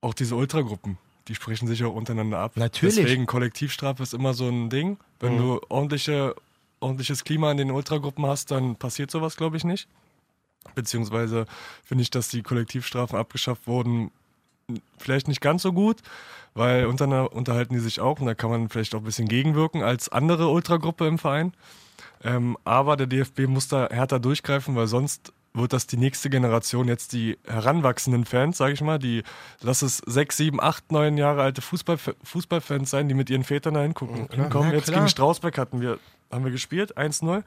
D: auch diese Ultragruppen, die sprechen sich auch untereinander ab.
C: Natürlich.
D: Deswegen Kollektivstrafe ist immer so ein Ding. Wenn du ordentliche, ordentliches Klima in den Ultragruppen hast, dann passiert sowas, glaube ich, nicht. Beziehungsweise finde ich, dass die Kollektivstrafen abgeschafft wurden, vielleicht nicht ganz so gut, weil untereinander unterhalten die sich auch und da kann man vielleicht auch ein bisschen gegenwirken als andere Ultragruppe im Verein. Ähm, aber der DFB muss da härter durchgreifen, weil sonst wird das die nächste Generation, jetzt die heranwachsenden Fans, sage ich mal, die, lass es sechs, sieben, acht, neun Jahre alte Fußball, Fußballfans sein, die mit ihren Vätern da hingucken. hinkommen.
C: Ja,
D: jetzt gegen Strausberg hatten wir, haben wir gespielt, 1-0.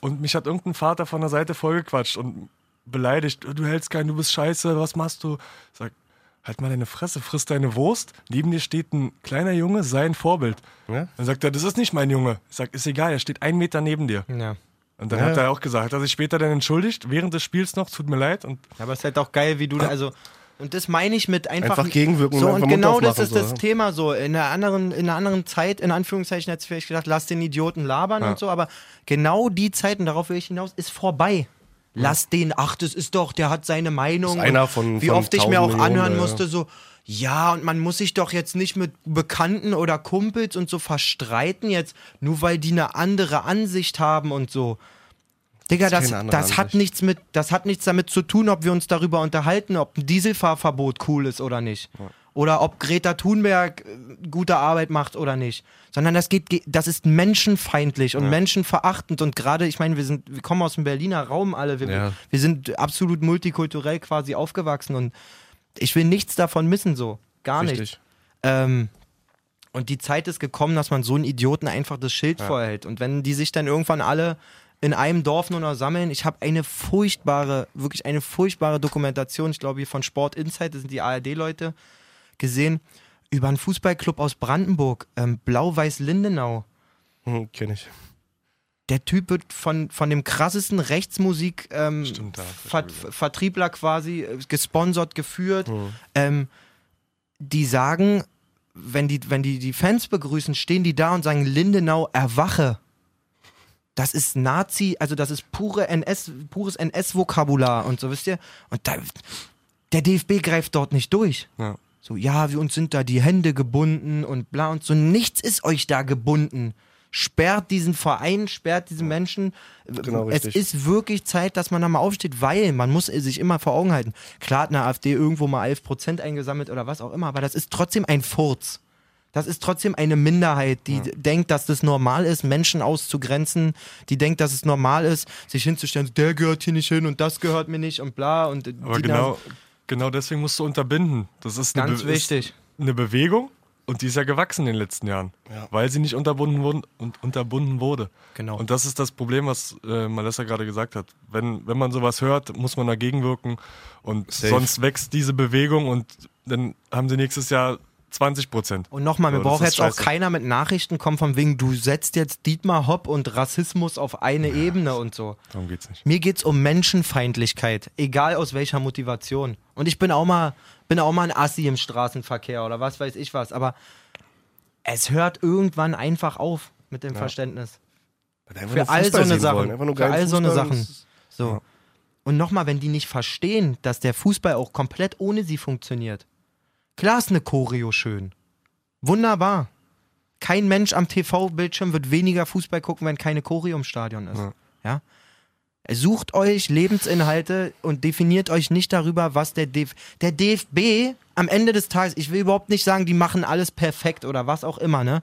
D: Und mich hat irgendein Vater von der Seite vollgequatscht und beleidigt. Du hältst keinen, du bist scheiße, was machst du? Ich sag, halt mal deine Fresse, friss deine Wurst. Neben dir steht ein kleiner Junge, sei ein Vorbild.
B: Ja?
D: Dann sagt er, das ist nicht mein Junge. Ich sag, ist egal, er steht einen Meter neben dir.
C: Ja.
D: Und dann
B: Ja.
D: hat er auch gesagt, hat er sich später dann entschuldigt, während des Spiels noch, tut mir leid. Und
C: Aber es ist halt auch geil, wie du, also, und das meine ich mit einfach.
B: Einfach gegenwirken und
C: So,
B: einfach
C: und
B: Mund
C: genau das ist
B: so,
C: das
B: ja.
C: Thema so. In einer anderen, in einer anderen Zeit, in Anführungszeichen, hätte ich vielleicht gedacht, lass den Idioten labern
B: Ja.
C: und so, aber genau die Zeit, und darauf will ich hinaus, ist vorbei. Lass den, ach, das ist doch, der hat seine Meinung.
B: Ist einer
C: Und
B: von-
C: Wie
B: von
C: oft ich mir auch
B: 1000 Millionen,
C: anhören
B: ja.
C: musste, so, ja, und man muss sich doch jetzt nicht mit Bekannten oder Kumpels und so verstreiten, jetzt, nur weil die eine andere Ansicht haben und so. Digga, das,
B: andere
C: das hat nichts mit, das hat nichts damit zu tun, ob wir uns darüber unterhalten, ob ein Dieselfahrverbot cool ist oder nicht. Oder ob Greta Thunberg äh, gute Arbeit macht oder nicht. Sondern das geht, ge- das ist menschenfeindlich und menschenverachtend. Und gerade, ich meine, wir sind, wir kommen aus dem Berliner Raum alle. Wir,
B: Ja.
C: wir sind absolut multikulturell quasi aufgewachsen und ich will nichts davon missen, so. Gar nicht.
B: Richtig.
C: Ähm, und die Zeit ist gekommen, dass man so einen Idioten einfach das Schild vorhält. Und wenn die sich dann irgendwann alle in einem Dorf nur noch sammeln, ich habe eine furchtbare, wirklich eine furchtbare Dokumentation, ich glaube hier von Sport Insight, das sind die ARD-Leute, gesehen, über einen Fußballclub aus Brandenburg, ähm, Blau-Weiß-Lindenau.
B: Hm, kenn ich.
C: Der Typ wird von, von dem krassesten Rechtsmusik ähm, quasi äh, gesponsert, geführt. Ähm, die sagen, wenn die, wenn die die Fans begrüßen, stehen die da und sagen, Lindenau, erwache. Das ist Nazi, also das ist pure NS, pures NS-Vokabular und so, wisst ihr? Und da, der DFB greift dort nicht durch.
D: Ja.
C: So, ja, wir uns sind da die Hände gebunden und bla und so. Nichts ist euch da gebunden. Sperrt diesen Verein, sperrt diesen Menschen.
B: Genau,
C: es
B: richtig.
C: ist wirklich Zeit, dass man da mal aufsteht, weil man muss sich immer vor Augen halten. Klar hat eine AfD irgendwo mal 11% eingesammelt oder was auch immer, aber das ist trotzdem ein Furz. Das ist trotzdem eine Minderheit, die denkt, dass das normal ist, Menschen auszugrenzen, die denkt, dass es normal ist, sich hinzustellen, der gehört hier nicht hin und das gehört mir nicht und bla und
D: Aber genau, genau deswegen musst du unterbinden. Das ist eine,
C: Ganz
D: Be-
C: wichtig.
D: Ist eine Bewegung und die ist ja gewachsen in den letzten Jahren, weil sie nicht unterbunden, wurden, und unterbunden wurde.
C: Genau.
D: Und das ist das Problem, was äh, Malessa gerade gesagt hat. Wenn, wenn man sowas hört, muss man dagegen wirken und
B: Safe.
D: sonst wächst diese Bewegung und dann haben sie nächstes Jahr 20 Prozent.
C: Und nochmal, mir
D: So, das
C: braucht jetzt auch
D: scheiße.
C: keiner mit Nachrichten kommen von wegen, du setzt jetzt Dietmar Hopp und Rassismus auf eine Ebene und so.
D: Darum geht's nicht.
C: Mir geht's um Menschenfeindlichkeit, egal aus welcher Motivation. Und ich bin auch mal, bin auch mal ein Assi im Straßenverkehr oder was weiß ich was, aber es hört irgendwann einfach auf mit dem Verständnis.
B: Einfach
C: Für all so eine Sachen. Für all so eine. Sachen. So. Und nochmal, wenn die nicht verstehen, dass der Fußball auch komplett ohne sie funktioniert. Klar ist eine Choreo schön. Wunderbar. Kein Mensch am TV-Bildschirm wird weniger Fußball gucken, wenn keine Choreo im Stadion ist.
D: Ja.
C: Ja? Sucht euch Lebensinhalte und definiert euch nicht darüber, was der DF der DFB am Ende des Tages, ich will überhaupt nicht sagen, die machen alles perfekt oder was auch immer, ne?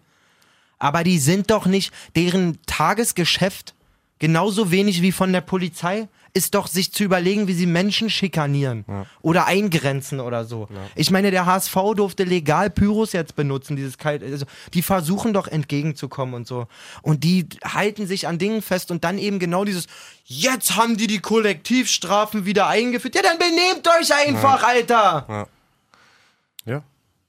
C: Aber die sind doch nicht, deren Tagesgeschäft genauso wenig wie von der Polizei ist doch sich zu überlegen, wie sie Menschen schikanieren oder eingrenzen oder so. Ich meine, der HSV durfte legal Pyros jetzt benutzen, dieses kalt, also die versuchen doch entgegenzukommen und so. Und die halten sich an Dingen fest und dann eben genau dieses, jetzt haben die die Kollektivstrafen wieder eingeführt. Ja, dann benehmt euch einfach, Alter!
B: Ja.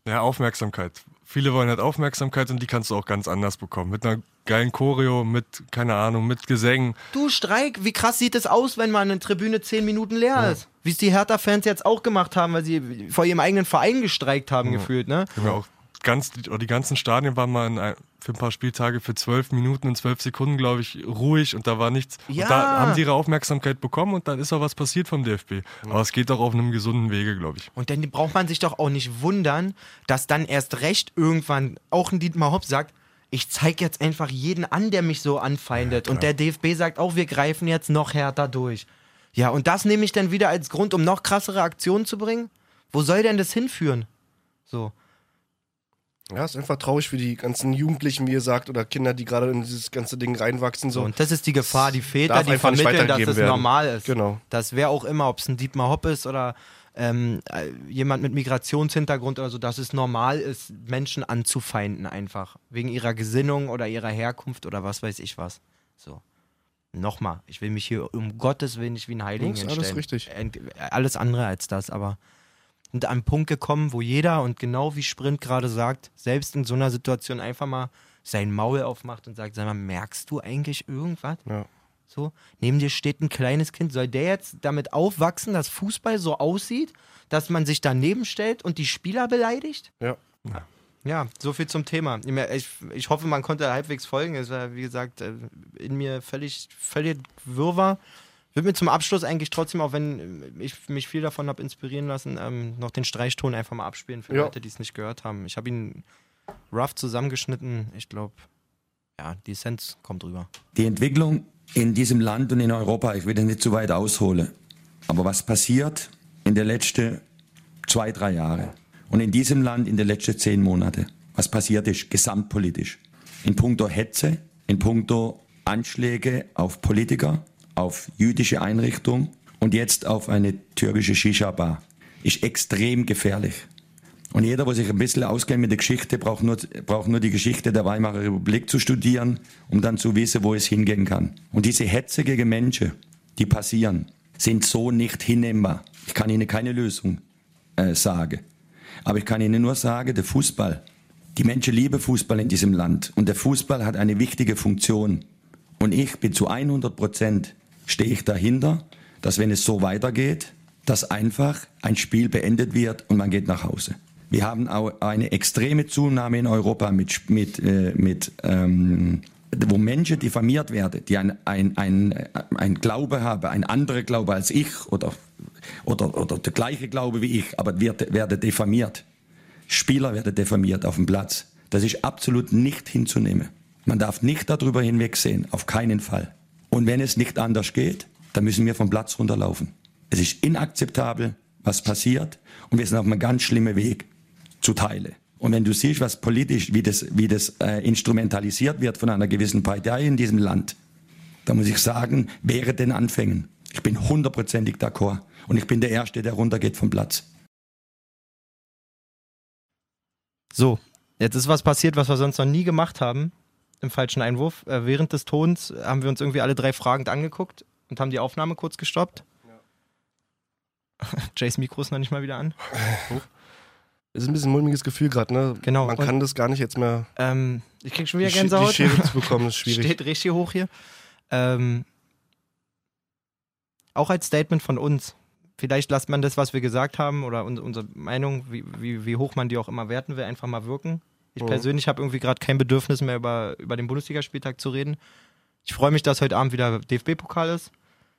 D: Ja, Aufmerksamkeit. Viele wollen halt Aufmerksamkeit und die kannst du auch ganz anders bekommen. Mit einer geilen Choreo, mit, keine Ahnung, mit Gesängen.
C: Du Streik, wie krass sieht es aus, wenn mal eine Tribüne zehn Minuten leer ist? Wie es die Hertha-Fans jetzt auch gemacht haben, weil sie vor ihrem eigenen Verein gestreikt haben, gefühlt, ne?
D: Wir haben ja auch ganz, die, ganzen Stadien waren mal in für ein paar Spieltage für zwölf Minuten und zwölf Sekunden, glaube ich, ruhig und da war nichts.
C: Ja.
D: Und da haben sie ihre Aufmerksamkeit bekommen und dann ist auch was passiert vom DFB. Aber es geht doch auf einem gesunden Wege, glaube ich.
C: Und dann braucht man sich doch auch nicht wundern, dass dann erst recht irgendwann auch ein Dietmar Hopp sagt, ich zeige jetzt einfach jeden an, der mich so anfeindet. und der DFB sagt auch, wir greifen jetzt noch härter durch. Ja, und das nehme ich dann wieder als Grund, um noch krassere Aktionen zu bringen? Wo soll denn das hinführen? So.
B: Ja, ist einfach traurig für die ganzen Jugendlichen, wie ihr sagt, oder Kinder, die gerade in dieses ganze Ding reinwachsen. So.
C: Und das ist die Gefahr, die Väter, die vermitteln, dass es
B: werden.
C: normal ist.
B: Genau.
C: Dass wer auch immer, ob es ein Dietmar Hopp ist oder ähm, äh, jemand mit Migrationshintergrund oder so, dass es normal ist, Menschen anzufeinden einfach. Wegen ihrer Gesinnung oder ihrer Herkunft oder was weiß ich was. So. Nochmal, ich will mich hier um Gottes Willen nicht wie ein Heiligen
B: Das ist alles richtig.
C: Ent- Alles andere als das, aber sind an einen Punkt gekommen, wo jeder und genau wie Sprint gerade sagt, selbst in so einer Situation einfach mal sein Maul aufmacht und sagt, sag mal, merkst du eigentlich irgendwas?
B: Ja.
C: So, neben dir steht ein kleines Kind. Soll der jetzt damit aufwachsen, dass Fußball so aussieht, dass man sich daneben stellt und die Spieler beleidigt?
B: Ja.
C: Ja, so viel zum Thema. Ich, ich hoffe, man konnte halbwegs folgen. Es war, wie gesagt, äh, in mir völlig, völlig Wirrwarr. Würde mir zum Abschluss eigentlich trotzdem, auch wenn ich mich viel davon habe inspirieren lassen, ähm, noch den Streichton einfach mal abspielen für
B: Ja.
C: Leute, die es nicht gehört haben. Ich habe ihn rough zusammengeschnitten. Ich glaube, ja, die Essenz kommt rüber.
E: Die Entwicklung in diesem Land und in Europa, ich will das nicht zu weit ausholen, aber was passiert in den letzten zwei, drei Jahren und in diesem Land in den letzten zehn Monaten, was passiert ist, gesamtpolitisch, in puncto Hetze, in puncto Anschläge auf Politiker, auf jüdische Einrichtungen und jetzt auf eine türkische Shisha-Bar, ist extrem gefährlich. Und jeder, der sich ein bisschen auskennt mit der Geschichte, braucht nur, braucht nur die Geschichte der Weimarer Republik zu studieren, um dann zu wissen, wo es hingehen kann. Und diese Hetze gegen Menschen, die passieren, sind so nicht hinnehmbar. Ich kann Ihnen keine Lösung äh, sagen. Aber ich kann Ihnen nur sagen, der Fußball, die Menschen lieben Fußball in diesem Land. Und der Fußball hat eine wichtige Funktion. Und ich bin zu 100 Prozent, stehe ich dahinter, dass wenn es so weitergeht, dass einfach ein Spiel beendet wird und man geht nach Hause. Wir haben auch eine extreme Zunahme in Europa mit, mit, äh, mit ähm, wo Menschen diffamiert werden, die ein, ein, ein, ein Glaube haben, ein anderer Glaube als ich oder, oder, oder der gleiche Glaube wie ich, aber wird, werden diffamiert. Spieler werden diffamiert auf dem Platz. Das ist absolut nicht hinzunehmen. Man darf nicht darüber hinwegsehen, auf keinen Fall. Und wenn es nicht anders geht, dann müssen wir vom Platz runterlaufen. Es ist inakzeptabel, was passiert und wir sind auf einem ganz schlimmen Weg zu Teile. Und wenn du siehst, was politisch, wie das, wie das äh, instrumentalisiert wird von einer gewissen Partei in diesem Land, dann muss ich sagen, wäre den Anfängen. Ich bin hundertprozentig d'accord. Und ich bin der Erste, der runtergeht vom Platz.
C: So, jetzt ist was passiert, was wir sonst noch nie gemacht haben im falschen Einwurf. Äh, während des Tons haben wir uns irgendwie alle drei fragend angeguckt und haben die Aufnahme kurz gestoppt. [LAUGHS] Jays Mikro ist noch nicht mal wieder an. [LAUGHS]
B: Ist ein bisschen ein mulmiges Gefühl gerade, ne?
C: Genau.
B: Man
C: Und-
B: kann das gar nicht jetzt mehr.
C: Ähm, ich krieg schon wieder
B: Sch- die
C: Gänsehaut.
B: Schere zu bekommen, ist [LAUGHS] schwierig.
C: Steht richtig hoch hier. Ähm, auch als Statement von uns. Vielleicht lasst man das, was wir gesagt haben oder un unsere Meinung, wie, wie, wie hoch man die auch immer werten will, einfach mal wirken. Ich
B: Mhm.
C: persönlich habe irgendwie gerade kein Bedürfnis mehr über, über den Bundesligaspieltag zu reden. Ich freue mich, dass heute Abend wieder DFB-Pokal ist.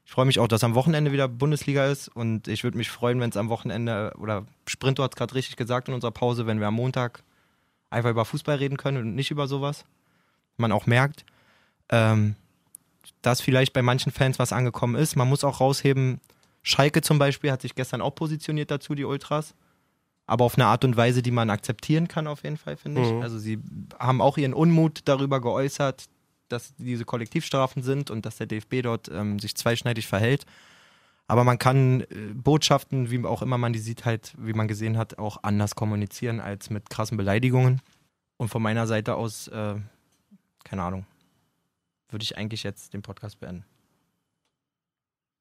C: Ich freue mich auch, dass am Wochenende wieder Bundesliga ist und ich würde mich freuen, wenn es am Wochenende oder Sprinto hat es gerade richtig gesagt in unserer Pause, wenn wir am Montag einfach über Fußball reden können und nicht über sowas. Man auch merkt, ähm, dass vielleicht bei manchen Fans was angekommen ist. Man muss auch rausheben, Schalke zum Beispiel hat sich gestern auch positioniert dazu, die Ultras. Aber auf eine Art und Weise, die man akzeptieren kann, auf jeden Fall, finde ich.
B: Mhm.
C: Also sie haben auch ihren Unmut darüber geäußert, dass diese Kollektivstrafen sind und dass der DFB dort ähm, sich zweischneidig verhält. Aber man kann äh, Botschaften, wie auch immer man die sieht, halt, wie man gesehen hat, auch anders kommunizieren als mit krassen Beleidigungen. Und von meiner Seite aus, äh, keine Ahnung, würde ich eigentlich jetzt den Podcast beenden.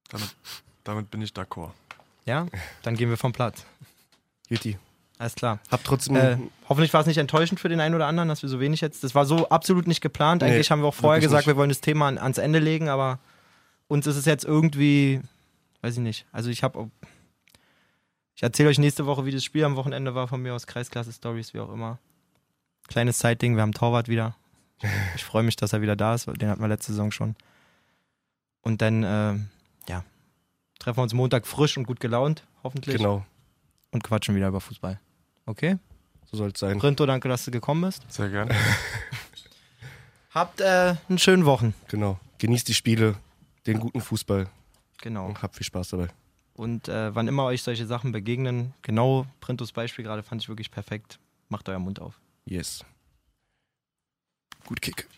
D: Damit, damit bin ich d'accord.
C: Ja? [LAUGHS] Dann gehen wir vom Platz.
B: Juti.
C: Alles klar.
B: Hab trotzdem.
C: Äh, hoffentlich war es nicht enttäuschend für den einen oder anderen, dass wir so wenig jetzt. Das war so absolut nicht geplant.
B: Nee,
C: Eigentlich haben wir auch vorher gesagt,
B: nicht.
C: wir wollen das Thema an, ans Ende legen, aber uns ist es jetzt irgendwie, weiß ich nicht. Also ich habe, ich erzähle euch nächste Woche, wie das Spiel am Wochenende war von mir aus Kreisklasse Stories, wie auch immer. Kleines Zeitding, wir haben Torwart wieder. Ich freue mich, dass er wieder da ist. Den hatten wir letzte Saison schon. Und dann, äh, ja, treffen wir uns Montag frisch und gut gelaunt, hoffentlich.
B: genau.
C: Und quatschen wieder über Fußball. Okay?
B: So soll es sein.
C: Printo, danke, dass du gekommen bist.
D: Sehr gerne. [LAUGHS]
C: Habt äh, einen schönen Wochen.
B: Genau. Genießt die Spiele, den guten Fußball
C: Genau.
B: und habt viel Spaß dabei.
C: Und äh, wann immer euch solche Sachen begegnen, genau Printos Beispiel gerade fand ich wirklich perfekt. Macht euer Mund auf.
B: Yes. Gut Kick.